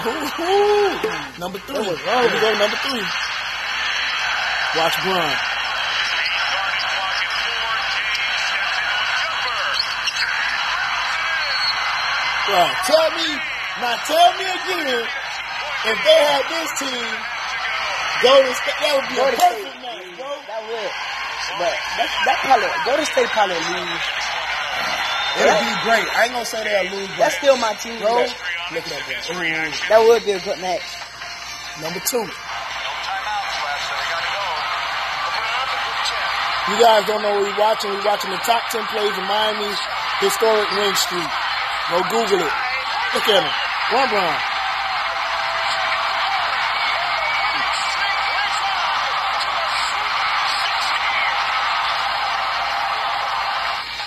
Speaker 1: Ooh, number three. Here we go, number three. Watch Bron. Bro, tell me, now tell me again, if they had this team, Golden State, that would be a perfect match, bro.
Speaker 2: That would. But that, that probably, Golden State probably lose.
Speaker 1: It'd be great. I ain't gonna say they'll lose, but
Speaker 2: That's still my team, bro.
Speaker 1: look at that, bro.
Speaker 2: That would be a good match.
Speaker 1: Number two.
Speaker 4: No timeouts left, so they gotta go. Open it up and group chat.
Speaker 1: You guys don't know what we're watching. We're watching the top 10 plays of Miami's historic ring streak. Go Google it. Look at him. Run, run.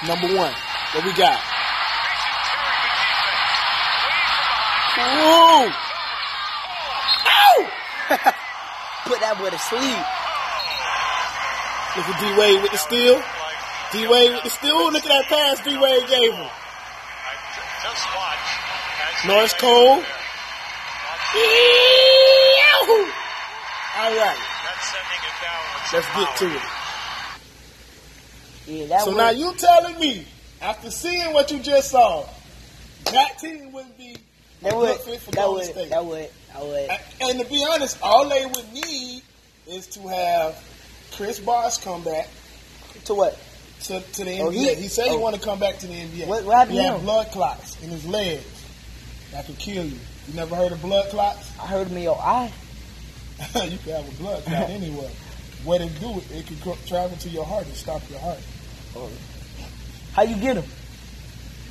Speaker 1: Number one. What we got? Ooh! Ow!
Speaker 2: Put that boy to sleep.
Speaker 1: Look at D Wade with the steal. D Wade with the steal. Look at that pass D Wade gave him. Norris Cole. All right, let's get to it.
Speaker 2: Yeah, that
Speaker 1: So
Speaker 2: would.
Speaker 1: now you telling me, after seeing what you just saw, that team wouldn't be a
Speaker 2: that
Speaker 1: good fit for
Speaker 2: That
Speaker 1: Golden
Speaker 2: would.
Speaker 1: State.
Speaker 2: That would. That would.
Speaker 1: And to be honest, all they would need is to have Chris Bosh come back
Speaker 2: To what?
Speaker 1: to, to the
Speaker 2: Oh,
Speaker 1: NBA.
Speaker 2: he-
Speaker 1: He, said he
Speaker 2: oh.
Speaker 1: want to come back to the NBA.
Speaker 2: What- what happened
Speaker 1: He
Speaker 2: to
Speaker 1: had blood clots in his legs that could kill you. You never heard of blood clots?
Speaker 2: I heard him in your eye.
Speaker 1: you can have a blood clot anywhere. What it do, it can go- travel to your heart and stop your heart.
Speaker 2: How you get him?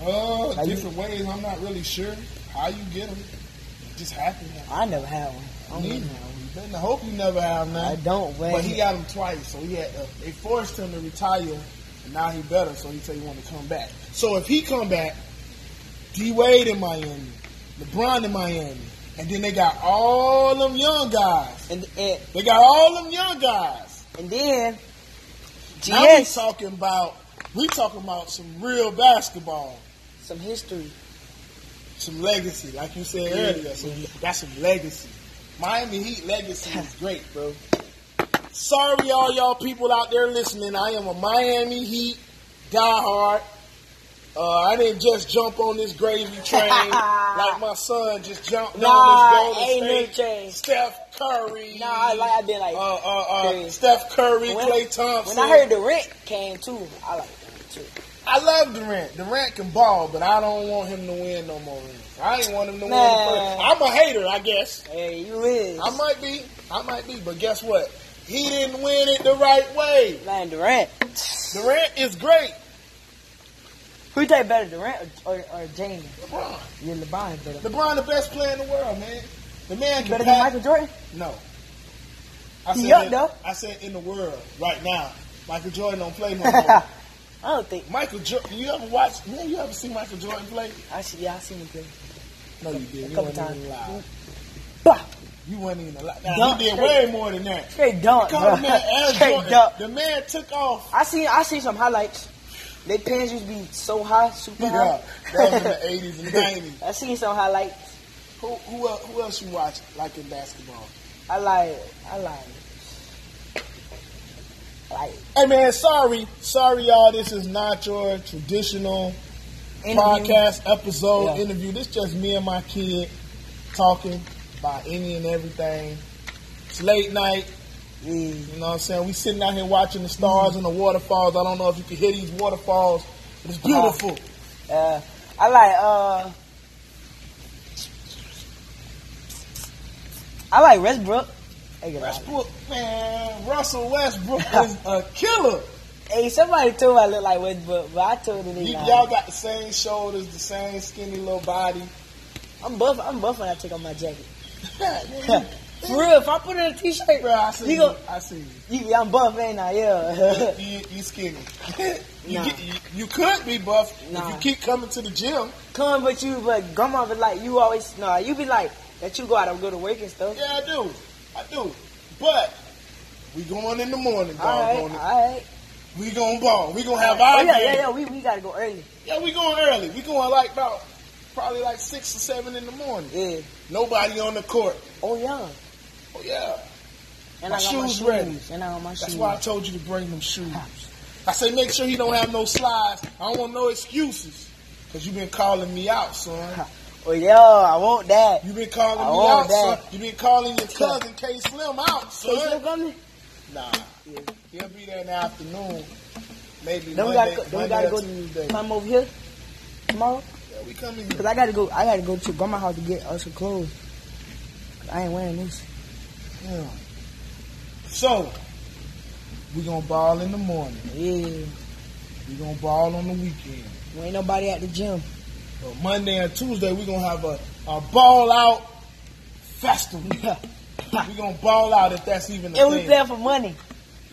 Speaker 1: Uh,
Speaker 2: How you-
Speaker 1: different ways. I'm not really sure how you get them. It just happened.
Speaker 2: I never had one. I don't
Speaker 1: Neither.
Speaker 2: one.
Speaker 1: I hope you never have
Speaker 2: I don't, man.
Speaker 1: But he got them twice, so he had. Uh, they forced him to retire, and now he better. So he said he want to come back. So if he come back, D Wade in Miami, LeBron in Miami, and then they got all them young guys.
Speaker 2: and, and
Speaker 1: They got all them young guys.
Speaker 2: and then
Speaker 1: Now we talking about we talking about some real basketball,
Speaker 2: some history.
Speaker 1: some legacy, like you said earlier. Some, that's some legacy. Miami Heat legacy is great, bro. Sorry, all y'all people out there listening. I am a Miami Heat diehard. Uh, I didn't just jump on this gravy train like my son just jumped
Speaker 2: Nah,
Speaker 1: on this
Speaker 2: ain't
Speaker 1: Golden
Speaker 2: no
Speaker 1: State.
Speaker 2: train.
Speaker 1: Steph Curry.
Speaker 2: Nah, I like I been like
Speaker 1: uh, uh, uh, Steph Curry,
Speaker 2: When-
Speaker 1: Klay Thompson.
Speaker 2: when I heard Durant came too, I like Durant too.
Speaker 1: I love Durant. Durant can ball, but I don't want him to win no more rings. I ain't want him to
Speaker 2: Nah.
Speaker 1: win. I'm a hater, I guess.
Speaker 2: Hey, you is.
Speaker 1: I might be. I might be. But guess what? He didn't win it the right way.
Speaker 2: Man, Durant.
Speaker 1: Durant is great.
Speaker 2: Who think better, Durant or, or, or James?
Speaker 1: LeBron.
Speaker 2: Yeah, LeBron is better.
Speaker 1: LeBron the best player in the world, man. The man can
Speaker 2: Better than. Michael Jordan?
Speaker 1: No. I
Speaker 2: He
Speaker 1: said,
Speaker 2: up,
Speaker 1: in,
Speaker 2: though.
Speaker 1: I said in the world right now. Michael Jordan don't play no more.
Speaker 2: I don't think.
Speaker 1: Michael Jordan, you ever watch, man, you ever see Michael Jordan play?
Speaker 2: I see. Yeah, I seen him play.
Speaker 1: No, you did.
Speaker 2: A
Speaker 1: You
Speaker 2: couple times.
Speaker 1: even.
Speaker 2: Bah!
Speaker 1: You wasn't even alive. Now,
Speaker 2: Dunk
Speaker 1: he did
Speaker 2: straight.
Speaker 1: way more than that.
Speaker 2: Straight dunk, bro.
Speaker 1: the man Jordan. The man took off.
Speaker 2: I seen. I seen some highlights. They pants used to be so high, super
Speaker 1: Yeah,
Speaker 2: high.
Speaker 1: that was in the 80s and 90s.
Speaker 2: I seen some highlights.
Speaker 1: Who, who, el- who else you watch like in basketball?
Speaker 2: I like. I like. Like
Speaker 1: Hey man, sorry, sorry y'all. This is not your traditional
Speaker 2: interview.
Speaker 1: podcast episode
Speaker 2: Yeah.
Speaker 1: interview. This just me and my kid talking about any and everything. It's late night.
Speaker 2: Yeah.
Speaker 1: You know what I'm saying? We sitting out here watching the stars and the waterfalls. I don't know if you can hear these waterfalls, but it's beautiful.
Speaker 2: Uh, I like. Uh, I like Westbrook. Hey.
Speaker 1: Westbrook, man, Russell Westbrook is a killer.
Speaker 2: Hey, somebody told me I look like Westbrook, but I told them
Speaker 1: You,
Speaker 2: not.
Speaker 1: y'all got the same shoulders, the same skinny little body.
Speaker 2: I'm buff. I'm buff when I take off my jacket.
Speaker 1: Man,
Speaker 2: For real, if I put in a t-shirt,
Speaker 1: Bro, I see
Speaker 2: you
Speaker 1: you.
Speaker 2: go.
Speaker 1: I see you.
Speaker 2: You, I'm buff, ain't I? Yeah.
Speaker 1: You, you skinny. you,
Speaker 2: Nah.
Speaker 1: get- you, you could be buff if you keep coming to the gym.
Speaker 2: Come, but you, but grandma be like, you always, nah, you be like that. You go out and go to work and stuff.
Speaker 1: Yeah, I do. I do. But we going in the morning,
Speaker 2: all right,
Speaker 1: dog.
Speaker 2: all right.
Speaker 1: We gonna ball. We gonna have
Speaker 2: oh,
Speaker 1: our
Speaker 2: yeah,
Speaker 1: game.
Speaker 2: yeah, yeah. We, we gotta go early.
Speaker 1: Yeah, we going early. We going like about probably like six or seven in the morning.
Speaker 2: Yeah.
Speaker 1: Nobody on the court.
Speaker 2: Oh yeah.
Speaker 1: Oh yeah.
Speaker 2: And
Speaker 1: My
Speaker 2: I got my
Speaker 1: shoes
Speaker 2: shoes
Speaker 1: ready.
Speaker 2: And I got my
Speaker 1: That's
Speaker 2: shoes.
Speaker 1: why I told you to bring them shoes. I say make sure he don't have no slides. I don't want no excuses. Cause you been calling me out, son.
Speaker 2: Oh yo, I want that.
Speaker 1: You been calling
Speaker 2: I
Speaker 1: me out,
Speaker 2: that.
Speaker 1: son. You been calling your cousin K Slim out,
Speaker 2: K Slim
Speaker 1: son.
Speaker 2: coming?
Speaker 1: Nah, he'll be there in the afternoon. Maybe
Speaker 2: Then we
Speaker 1: Monday,
Speaker 2: gotta go, then we
Speaker 1: Monday
Speaker 2: gotta go
Speaker 1: Tuesday.
Speaker 2: come over here tomorrow.
Speaker 1: Yeah, we coming
Speaker 2: Cause. I gotta go. I gotta go to grandma's house to get us some clothes. I ain't wearing this.
Speaker 1: Yeah. So, we gonna ball in the morning.
Speaker 2: Yeah,
Speaker 1: We gonna ball on the weekend.
Speaker 2: there ain't nobody at the gym.
Speaker 1: But Monday and Tuesday, we gonna have a, a ball out festival. we gonna ball out if that's even a
Speaker 2: and we playing for money.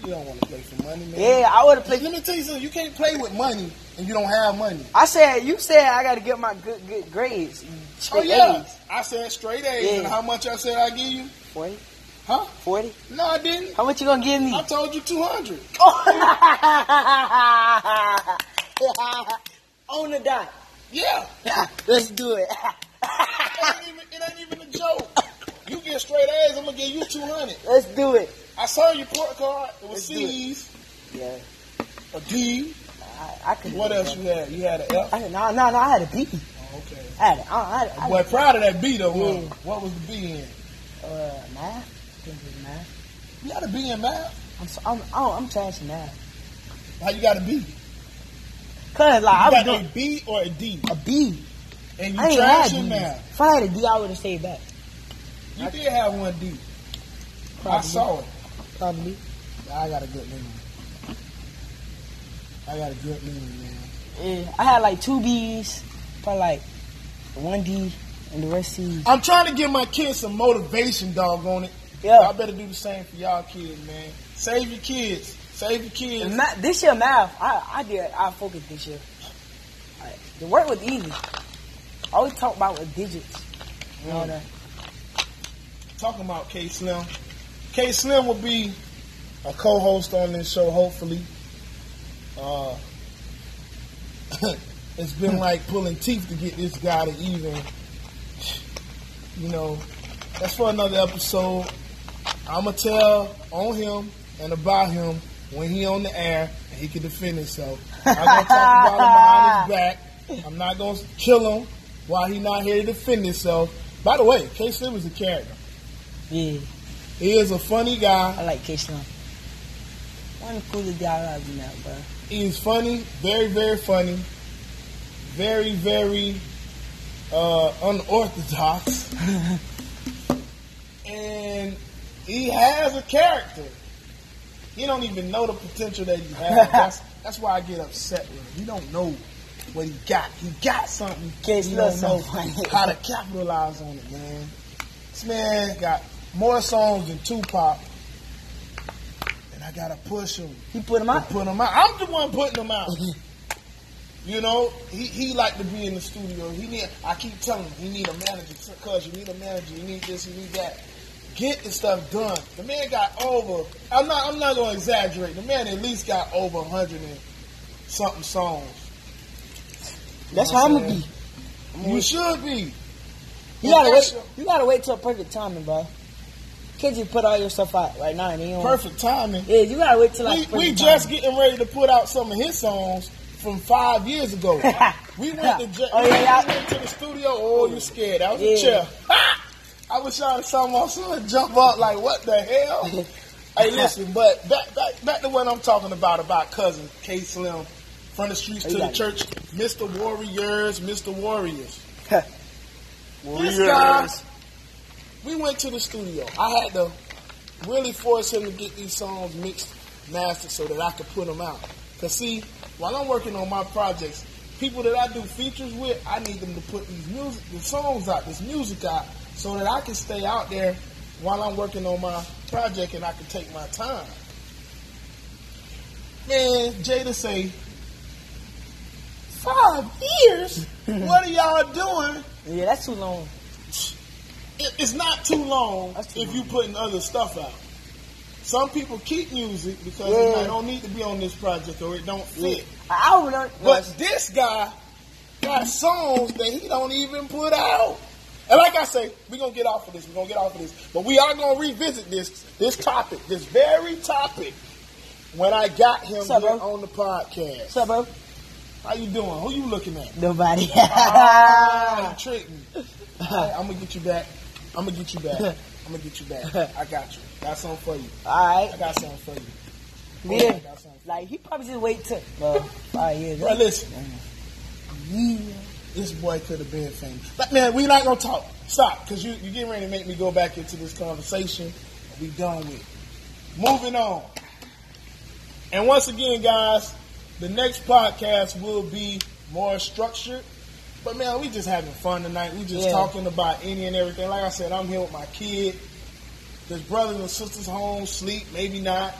Speaker 1: You don't want to play for money, man.
Speaker 2: Yeah, I would have played.
Speaker 1: Let me tell you something. You can't play with money and you don't have money.
Speaker 2: I said you said I gotta get my good good grades.
Speaker 1: Oh yeah,
Speaker 2: A's.
Speaker 1: I said straight A's.
Speaker 2: Yeah.
Speaker 1: And how much I said I give you?
Speaker 2: 40?
Speaker 1: Huh?
Speaker 2: 40?
Speaker 1: No, I didn't.
Speaker 2: How much you gonna give me?
Speaker 1: I told you two hundred.
Speaker 2: On the dot.
Speaker 1: Yeah.
Speaker 2: Let's do it.
Speaker 1: It ain't, even, it ain't even a joke. You get straight A's, I'm gonna give you two hundred.
Speaker 2: Let's do it.
Speaker 1: I saw your report card. It was
Speaker 2: Let's do it.
Speaker 1: C's,
Speaker 2: Yeah.
Speaker 1: a D.
Speaker 2: I, I could.
Speaker 1: What else you had? You had an F.
Speaker 2: I, no, no, no. I had a B.
Speaker 1: Oh, okay.
Speaker 2: I had. A, I had.
Speaker 1: Boy, proud of that B though.
Speaker 2: Yeah.
Speaker 1: What was the B in?
Speaker 2: uh, math. I it was math.
Speaker 1: You got a B in math.
Speaker 2: I'm. So, I'm. I'm, I'm trash in math.
Speaker 1: How you got a B? You
Speaker 2: Cause like I was doing
Speaker 1: a B or a D,
Speaker 2: a B.
Speaker 1: and you
Speaker 2: I
Speaker 1: trash in math.
Speaker 2: If I had a D, I would have stayed back.
Speaker 1: You did have one D. I
Speaker 2: Probably.
Speaker 1: saw it.
Speaker 2: Probably.
Speaker 1: I got a good memory. I got a good memory, man.
Speaker 2: Yeah, I had like two B's, probably like one D, and the rest C's.
Speaker 1: I'm trying to give my kids some motivation, dog, on it.
Speaker 2: Yeah.
Speaker 1: Y'all better do the same for y'all kids, man. Save your kids. Save your kids.
Speaker 2: Math, this year math, I I did I focused this year. The work was easy. All we talk about with digits. You know
Speaker 1: Mm.
Speaker 2: that.
Speaker 1: Talking about K Slim. K Slim will be a co-host on this show, hopefully. Uh, it's been like pulling teeth to get this guy to even, you know. That's for another episode. I'ma tell on him and about him when he on the air and he can defend himself. I'm gonna talk about him behind his back. I'm not gonna kill him while he not here to defend himself. By the way, K Slim is a character.
Speaker 2: Yeah,
Speaker 1: He is a funny guy.
Speaker 2: I like K Slim. One of the coolest guys I've been bro.
Speaker 1: He is funny, very, very funny, very, very uh, unorthodox, and he has a character. He don't even know the potential that he has. That's, that's why I get upset with him. He don't know what he got. He got something. He don't know how to capitalize on it, man. This man got more songs than Tupac, and I gotta push him
Speaker 2: He put him out.
Speaker 1: put him out. I'm the one putting him out. You know, he, he like to be in the studio. He need. I keep telling him he need a manager. Cause you need a manager. You need this. You need that. Get the stuff done. The man got over. I'm not. I'm not gonna exaggerate. The man at least got over hundred and something songs.
Speaker 2: That's
Speaker 1: know
Speaker 2: how I'm gonna be.
Speaker 1: saying? You should be.
Speaker 2: You gotta wait. You gotta wait till perfect timing, bro. Can't just put all your stuff out right now and you.
Speaker 1: Perfect timing.
Speaker 2: Yeah, you gotta wait till like.
Speaker 1: We, we just
Speaker 2: timing.
Speaker 1: getting ready to put out some of his songs from five years ago. We went to
Speaker 2: Oh, yeah,
Speaker 1: we went to the studio. Oh, you scared? That was a
Speaker 2: Yeah.
Speaker 1: chair. I was trying to tell my son jump up like, what the hell? hey, listen, but back, back back to what I'm talking about about cousin K Slim from the streets to the church, Mr. Warriors, Mr. Warriors. This
Speaker 2: Warriors.
Speaker 1: guy, we went to the studio. I had to really force him to get these songs mixed, mastered, so that I could put them out. Cause see, while I'm working on my projects, people that I do features with, I need them to put these music, the songs out, this music out, so that I can stay out there while I'm working on my project and I can take my time. Man, Jada say, five years? what are y'all doing?
Speaker 2: Yeah, that's too long.
Speaker 1: it, it's not too long
Speaker 2: too
Speaker 1: if you're putting other stuff out. Some people keep music because
Speaker 2: Yeah.
Speaker 1: they don't need to be on this project or it don't fit.
Speaker 2: I would learn.
Speaker 1: But this guy got songs that he don't even put out. And like I say, we're gonna get off of this. We're gonna get off of this. But we are gonna revisit this this topic, this very topic, when I got him on the podcast.
Speaker 2: What's up, bro?
Speaker 1: How you doing? Who you looking at?
Speaker 2: Nobody.
Speaker 1: Ah, you tricked me. All right, I'm gonna get you back. I'm gonna get you back. I'm gonna get you back. I got you. Got something for you.
Speaker 2: All right.
Speaker 1: I got something for you.
Speaker 2: Yeah.
Speaker 1: I.
Speaker 2: Like he probably just wait till well, five years.
Speaker 1: Bro, listen.
Speaker 2: Yeah.
Speaker 1: This boy could have been famous. But man, we not gonna talk. Stop, cause you you getting ready to make me go back into this conversation. We done with. it. Moving on. And once again, guys, the next podcast will be more structured. But man, we just having fun tonight. We just
Speaker 2: Yeah.
Speaker 1: talking about any and everything. Like I said, I'm here with my kid. There's brothers and sisters home, sleep, maybe not.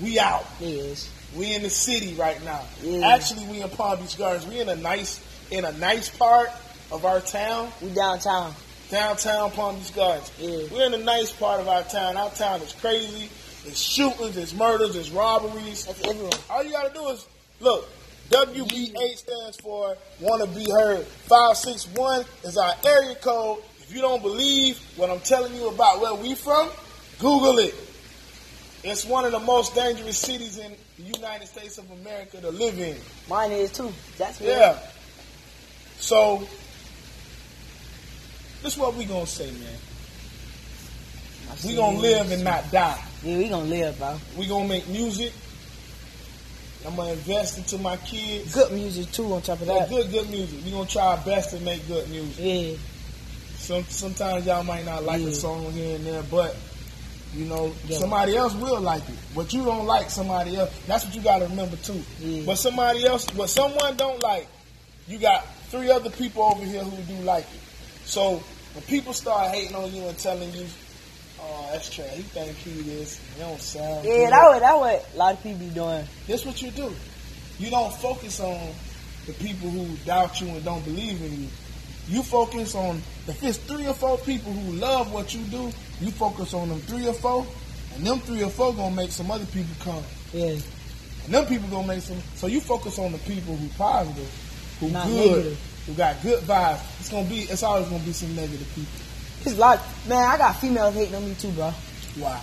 Speaker 1: We out.
Speaker 2: Yes.
Speaker 1: We in the city right now.
Speaker 2: Yeah.
Speaker 1: Actually, we in Palm Beach Gardens. We in a nice in a nice part of our town,
Speaker 2: We downtown.
Speaker 1: downtown Palm Beach Gardens.
Speaker 2: Yeah.
Speaker 1: We're in a nice part of our town. Our town is crazy. It's shootings, it's murders, it's robberies.
Speaker 2: That's everyone.
Speaker 1: All you gotta do is look. WBH stands for Want to Be Heard. 561 is our area code. If you don't believe what I'm telling you about where we from, Google it. It's one of the most dangerous cities in the United States of America to live in.
Speaker 2: Mine is too. That's me.
Speaker 1: Yeah. So, this is what we gonna say, man. We gonna live and not die.
Speaker 2: Yeah, we gonna live, bro.
Speaker 1: We gonna make music. I'm gonna invest into my kids.
Speaker 2: Good music too. On top of
Speaker 1: Yeah,
Speaker 2: that.
Speaker 1: good, good music. We gonna try our best to make good music.
Speaker 2: Yeah.
Speaker 1: Some sometimes y'all might not like
Speaker 2: Yeah.
Speaker 1: a song here and there, but you know
Speaker 2: Yeah.
Speaker 1: somebody else will like it. What you don't like, somebody else. That's what you gotta remember too.
Speaker 2: Yeah.
Speaker 1: What somebody else, what someone don't like, you got three other people over here who do like it. So when people start hating on you and telling you, "Oh, that's trash," he think he this, he don't sound.
Speaker 2: Yeah,
Speaker 1: good."
Speaker 2: that what that what a lot of people be doing.
Speaker 1: That's what you do. You don't focus on the people who doubt you and don't believe in you. You focus on if it's three or four people who love what you do. You focus on them three or four, and them three or four gonna make some other people come,
Speaker 2: Yeah.
Speaker 1: and them people gonna make some. So you focus on the people who positive, who
Speaker 2: Not
Speaker 1: good,
Speaker 2: negative.
Speaker 1: who got good vibes. It's gonna be. It's always gonna be some negative people.
Speaker 2: It's a lot. Man, I got females hating on me too, bro.
Speaker 1: Why?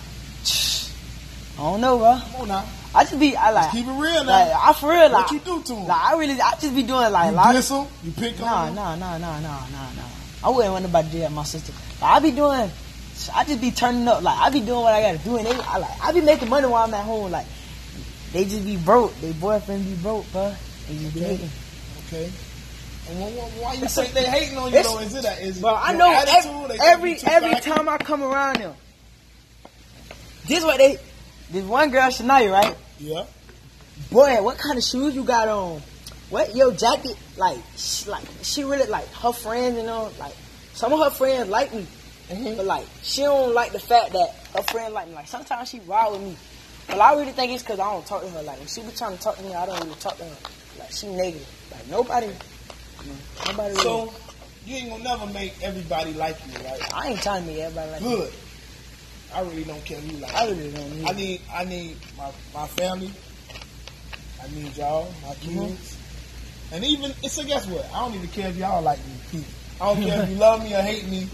Speaker 2: I don't know, bro.
Speaker 1: Come on now.
Speaker 2: I just be, I like,
Speaker 1: Keep it real
Speaker 2: like,
Speaker 1: now.
Speaker 2: I for real, like,
Speaker 1: What you do to them?
Speaker 2: like, I really, I just be doing like,
Speaker 1: You diss them. You pick
Speaker 2: Nah,
Speaker 1: on them.
Speaker 2: nah, nah, nah, nah, nah, nah. I wouldn't want nobody to do that, my sister. Like, I be doing, I just be turning up. Like I be doing what I gotta do, and they, I like, I be making money while I'm at home. Like they just be broke. They boyfriend be broke, bro. They just be
Speaker 1: Okay. Okay. And why, you think they hating on you
Speaker 2: It's-
Speaker 1: though? Is it that? Is it
Speaker 2: Bro, I know
Speaker 1: attitude?
Speaker 2: every every, every time I come around them. This what they. This one girl, Shania, right?
Speaker 1: Yeah.
Speaker 2: Boy, what kind of shoes you got on? What your jacket? Like, she, like she really like her friends, you know, like some of her friends like me,
Speaker 1: Mhm.
Speaker 2: but like she don't like the fact that her friend like me. Like sometimes she ride with me, but I really think it's because I don't talk to her. Like when she be trying to talk to me, I don't really talk to her. Like she negative. Like nobody, nobody. Really,
Speaker 1: So you ain't gonna never make everybody like you, right?
Speaker 2: I ain't trying to make everybody like me.
Speaker 1: Good. I really don't care who like
Speaker 2: I really don't.
Speaker 1: I
Speaker 2: Need.
Speaker 1: I need my, my family. I need y'all, my
Speaker 2: Mm-hmm.
Speaker 1: kids. And even so guess what? I don't even care if y'all like me. I don't care if you love me or hate me.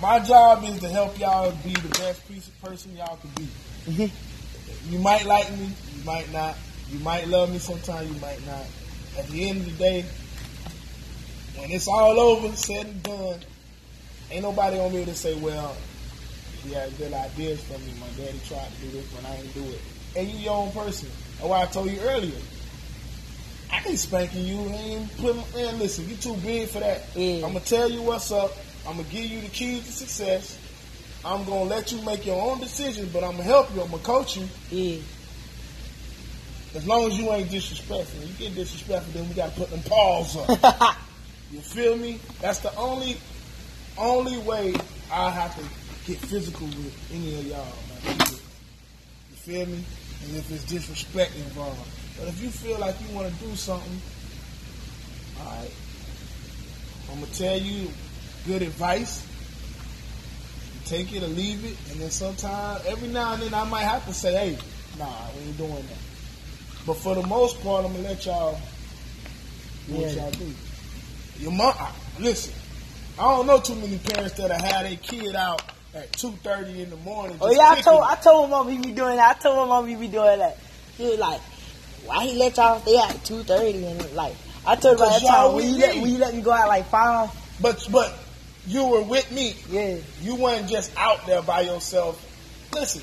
Speaker 1: My job is to help y'all be the best piece of person y'all can be.
Speaker 2: Mhm.
Speaker 1: You might like me, you might not. You might love me sometimes, you might not. At the end of the day, when it's all over, said and done, ain't nobody gonna be able to say, well, he had good ideas for me. My daddy tried to do this, but I ain't do it. And you your own person. That's why I told you earlier. I ain't spanking you. I ain't putting, man, listen, you too big for that.
Speaker 2: Yeah.
Speaker 1: I'm gonna tell you what's up. I'm gonna give you the keys to success. I'm gonna let you make your own decisions, but I'm gonna help you. I'm gonna coach you.
Speaker 2: Yeah.
Speaker 1: As long as you ain't disrespectful. You get disrespectful, then we gotta put them paws up. you feel me? That's the only only way I have to get physical with any of y'all. You feel me? And if it's disrespect involved. But if you feel like you want to do something, all right, I'm gonna tell you good advice. You take it or leave it, and then sometimes, every now and then, I might have to say, "Hey, nah, we ain't doing that." But for the most part, I'm gonna let y'all do what
Speaker 2: Yeah.
Speaker 1: y'all do. Your mom, listen. I don't know too many parents that have had their kid out at two thirty in the morning.
Speaker 2: Oh yeah, I told
Speaker 1: it.
Speaker 2: I told my mom he be doing that. I told my mom he be doing that. He was like, why he let y'all stay at two thirty and like I told him that time when you let when you let me go out like five.
Speaker 1: But but you were with me.
Speaker 2: Yeah.
Speaker 1: You weren't just out there by yourself. Listen,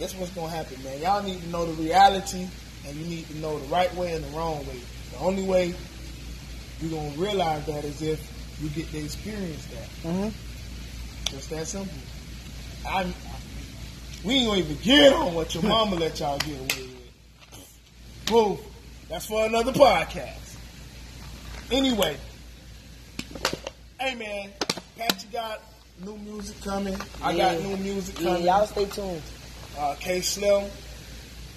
Speaker 1: this what's gonna happen, man. Y'all need to know the reality, and you need to know the right way and the wrong way. The only way you're gonna realize that is if you get to experience that.
Speaker 2: Mm-hmm.
Speaker 1: Just that simple. I, we ain't gonna even get on what your mama let y'all get away with. Whoa, that's for another podcast. Anyway, hey man, Patchy got new music coming. I got new music
Speaker 2: Yeah,
Speaker 1: coming.
Speaker 2: y'all stay tuned.
Speaker 1: Uh, K Slim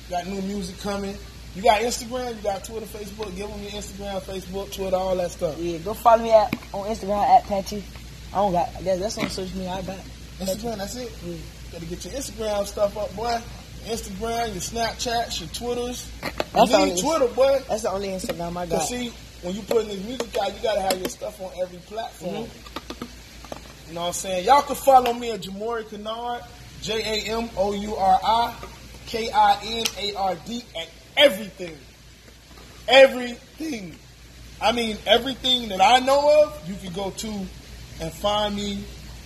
Speaker 1: got new music coming. You got Instagram, you got Twitter, Facebook. Give them your Instagram, Facebook, Twitter, all that stuff.
Speaker 2: Yeah, go follow me at on Instagram at Patchy. I don't got that, that's on social media. I got.
Speaker 1: Instagram, that's it.
Speaker 2: Yeah.
Speaker 1: Gotta get your Instagram stuff up, boy. Instagram, your Snapchats, your Twitters.
Speaker 2: That's
Speaker 1: you need. Twitter, boy.
Speaker 2: That's the only Instagram I got.
Speaker 1: Cause see, when you putting this music out, you gotta have your stuff on every platform.
Speaker 2: Mm-hmm.
Speaker 1: You know what I'm saying? Y'all can follow me at Jamouri Kinard, J A M O U R I K I N A R D at everything. Everything. I mean, everything that I know of, you can go to and find me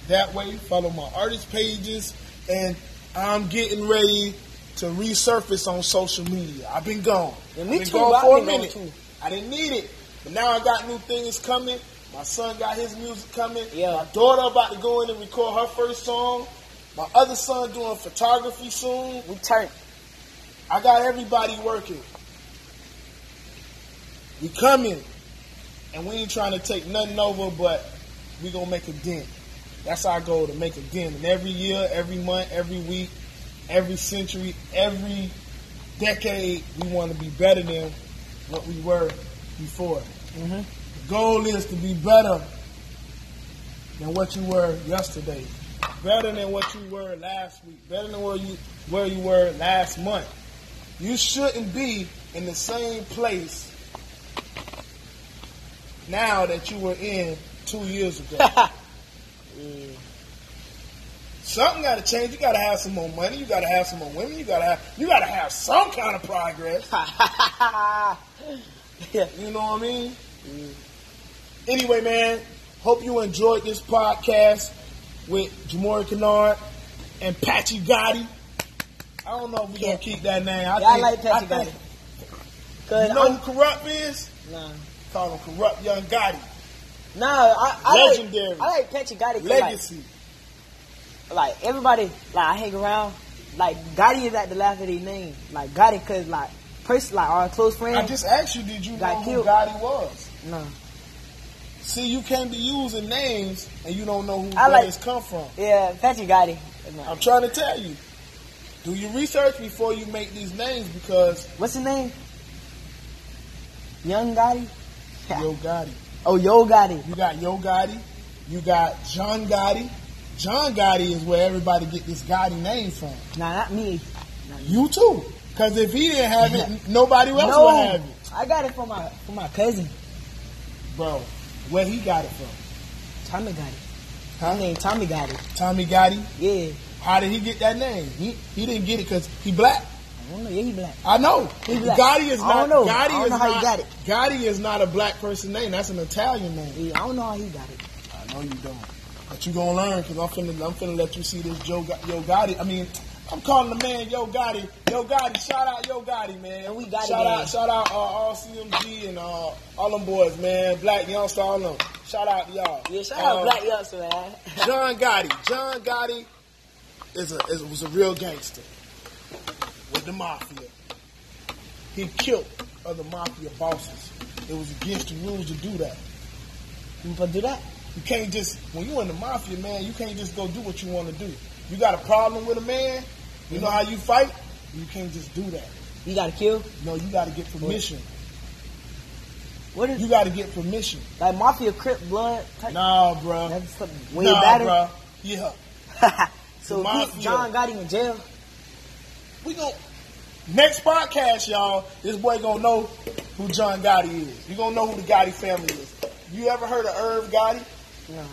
Speaker 1: that way. Follow my artist pages, and I'm getting ready to resurface on social media. I've been gone.
Speaker 2: Yeah, me
Speaker 1: been
Speaker 2: too,
Speaker 1: gone for a minute.
Speaker 2: too.
Speaker 1: I didn't need it, but now I got new things coming. My son got his music coming.
Speaker 2: Yeah.
Speaker 1: My daughter about to go in and record her first song. My other son doing photography soon.
Speaker 2: We turned.
Speaker 1: I got everybody working. We coming, and we ain't trying to take nothing over, but we gonna make a dent. That's our goal to make a dent. And every year, every month, every week, every century, every decade, we want to be better than what we were before.
Speaker 2: Mhm.
Speaker 1: The goal is to be better than what you were yesterday, better than what you were last week, better than where you where you were last month. You shouldn't be in the same place now that you were in two years ago.
Speaker 2: Yeah.
Speaker 1: Something got to change. You got to have some more money. You got to have some more women. You got to have you got to have some kind of progress.
Speaker 2: yeah.
Speaker 1: You know what I mean? Anyway, man, hope you enjoyed this podcast with Jamouri Kinard and Patchy Gotti. I don't know if we're
Speaker 2: Yeah.
Speaker 1: gonna keep that name. I
Speaker 2: Yeah, I like Patchy
Speaker 1: think-
Speaker 2: Cause
Speaker 1: You know
Speaker 2: I'm-
Speaker 1: who Corrupt is?
Speaker 2: nah,
Speaker 1: Call him Corrupt Young Gotti.
Speaker 2: nah, I, I
Speaker 1: Legendary.
Speaker 2: Like, I like Patchy Gotti. Like,
Speaker 1: Legacy.
Speaker 2: like everybody, like I hang around. Like Gotti is at the last of their name. Like Gotti, cause like person, like our close friend.
Speaker 1: I just asked you, did you know who. Gotti was?
Speaker 2: no.
Speaker 1: See, you can't be using names and you don't know who
Speaker 2: I like-
Speaker 1: it's come from.
Speaker 2: Yeah, Patchy Gotti.
Speaker 1: I'm trying to tell you. Do your research before you make these names because
Speaker 2: What's his name? Young Gotti.
Speaker 1: Yo Gotti.
Speaker 2: Oh, Yo Gotti.
Speaker 1: You got Yo Gotti. You got John Gotti. John Gotti is where everybody get this Gotti name from.
Speaker 2: Nah, not me.
Speaker 1: You too. Because if he didn't have it, nobody else
Speaker 2: no,
Speaker 1: would have it.
Speaker 2: I got it from my from my cousin
Speaker 1: Bro, where he got it from?
Speaker 2: Tommy got it.
Speaker 1: Huh?
Speaker 2: His name Tommy Gotti.
Speaker 1: Tommy Gotti.
Speaker 2: Yeah,
Speaker 1: How did he get that name? He he didn't get it because he black.
Speaker 2: I don't know. Yeah, he black.
Speaker 1: I know.
Speaker 2: He black.
Speaker 1: Gotti is not.
Speaker 2: I don't know.
Speaker 1: Gotti
Speaker 2: I don't
Speaker 1: is
Speaker 2: know how
Speaker 1: not,
Speaker 2: he got it.
Speaker 1: Gotti is not a black person name. That's an Italian name.
Speaker 2: Yeah, I don't know how he got it.
Speaker 1: I know you don't. But you gonna learn because I'm finna, I'm finna let you see this Joe, Yo Gotti. I mean, I'm calling the man Yo Gotti. Yo Gotti, shout out Yo Gotti, man.
Speaker 2: And we Gotti
Speaker 1: shout
Speaker 2: gang.
Speaker 1: out, shout out uh, all CMG and uh, all them boys, man. Blac Youngsta, all them. Shout out to y'all.
Speaker 2: Yeah, shout out
Speaker 1: Uh,
Speaker 2: Blac Youngsta, man.
Speaker 1: John Gotti. John Gotti is a is, was a real gangster with the mafia. He killed other mafia bosses. It was against the rules to do that.
Speaker 2: To do that?
Speaker 1: You can't just when you in the mafia, man. You can't just go do what you want to do. You got a problem with a man. You know how you fight. You can't just do that.
Speaker 2: You got to kill.
Speaker 1: No, you got to get permission.
Speaker 2: What is
Speaker 1: You got to get permission.
Speaker 2: like Mafia Crip Blood? Type?
Speaker 1: Nah, bro.
Speaker 2: That's something way
Speaker 1: nah,
Speaker 2: better.
Speaker 1: bruh. Yeah.
Speaker 2: so
Speaker 1: Mafia.
Speaker 2: John Gotti in jail.
Speaker 1: We gon' next podcast, y'all. This boy gonna know who John Gotti is. You gonna know who the Gotti family is. You ever heard of Irv Gotti?
Speaker 2: No.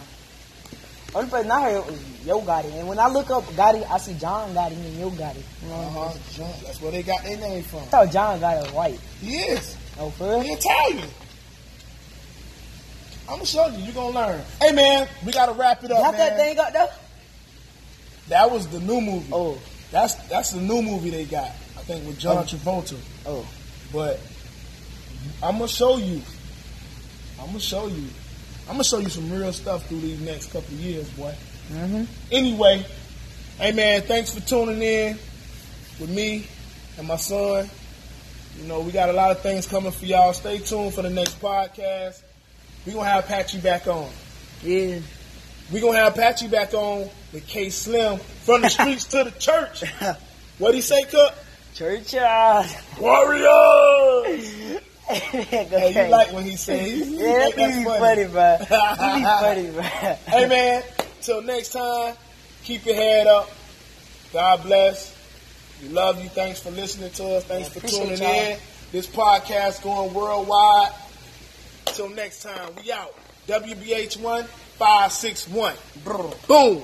Speaker 2: Only person I heard was Yo Gotti. And when I look up Gotti, I see John Gotti and Yo Gotti. You know,
Speaker 1: Uh-huh. John, That's where they got their name from.
Speaker 2: I thought John Gotti was white.
Speaker 1: He is.
Speaker 2: Oh, for real?
Speaker 1: He Italian. I'm gonna show you. You're gonna learn. Hey man, we gotta wrap it up,
Speaker 2: Got that thing up there?
Speaker 1: That was the new movie.
Speaker 2: Oh,
Speaker 1: That's that's the new movie they got. I think with John
Speaker 2: Oh.
Speaker 1: Travolta.
Speaker 2: oh.
Speaker 1: But I'm gonna show you. I'm gonna show you. I'm gonna show you some real stuff through these next couple of years, boy.
Speaker 2: Mm-hmm.
Speaker 1: Anyway, hey man, thanks for tuning in with me and my son. You know, we got a lot of things coming for y'all. Stay tuned for the next podcast. we gonna have Patchy back on.
Speaker 2: Yeah.
Speaker 1: we gonna have Patchy back on with K Slim from the streets to the church. What'd he say, Cook?
Speaker 2: Church,
Speaker 1: Warriors! Hey, you like when he he
Speaker 2: Yeah, that
Speaker 1: that's funny.
Speaker 2: funny, bro. He be funny, bro.
Speaker 1: hey man, till next time, keep your head up. God bless. We love you. Thanks for listening to us. Thanks for tuning
Speaker 2: y'all.
Speaker 1: in. This podcast going worldwide. Till next time, we out. WBH1 561. Boom.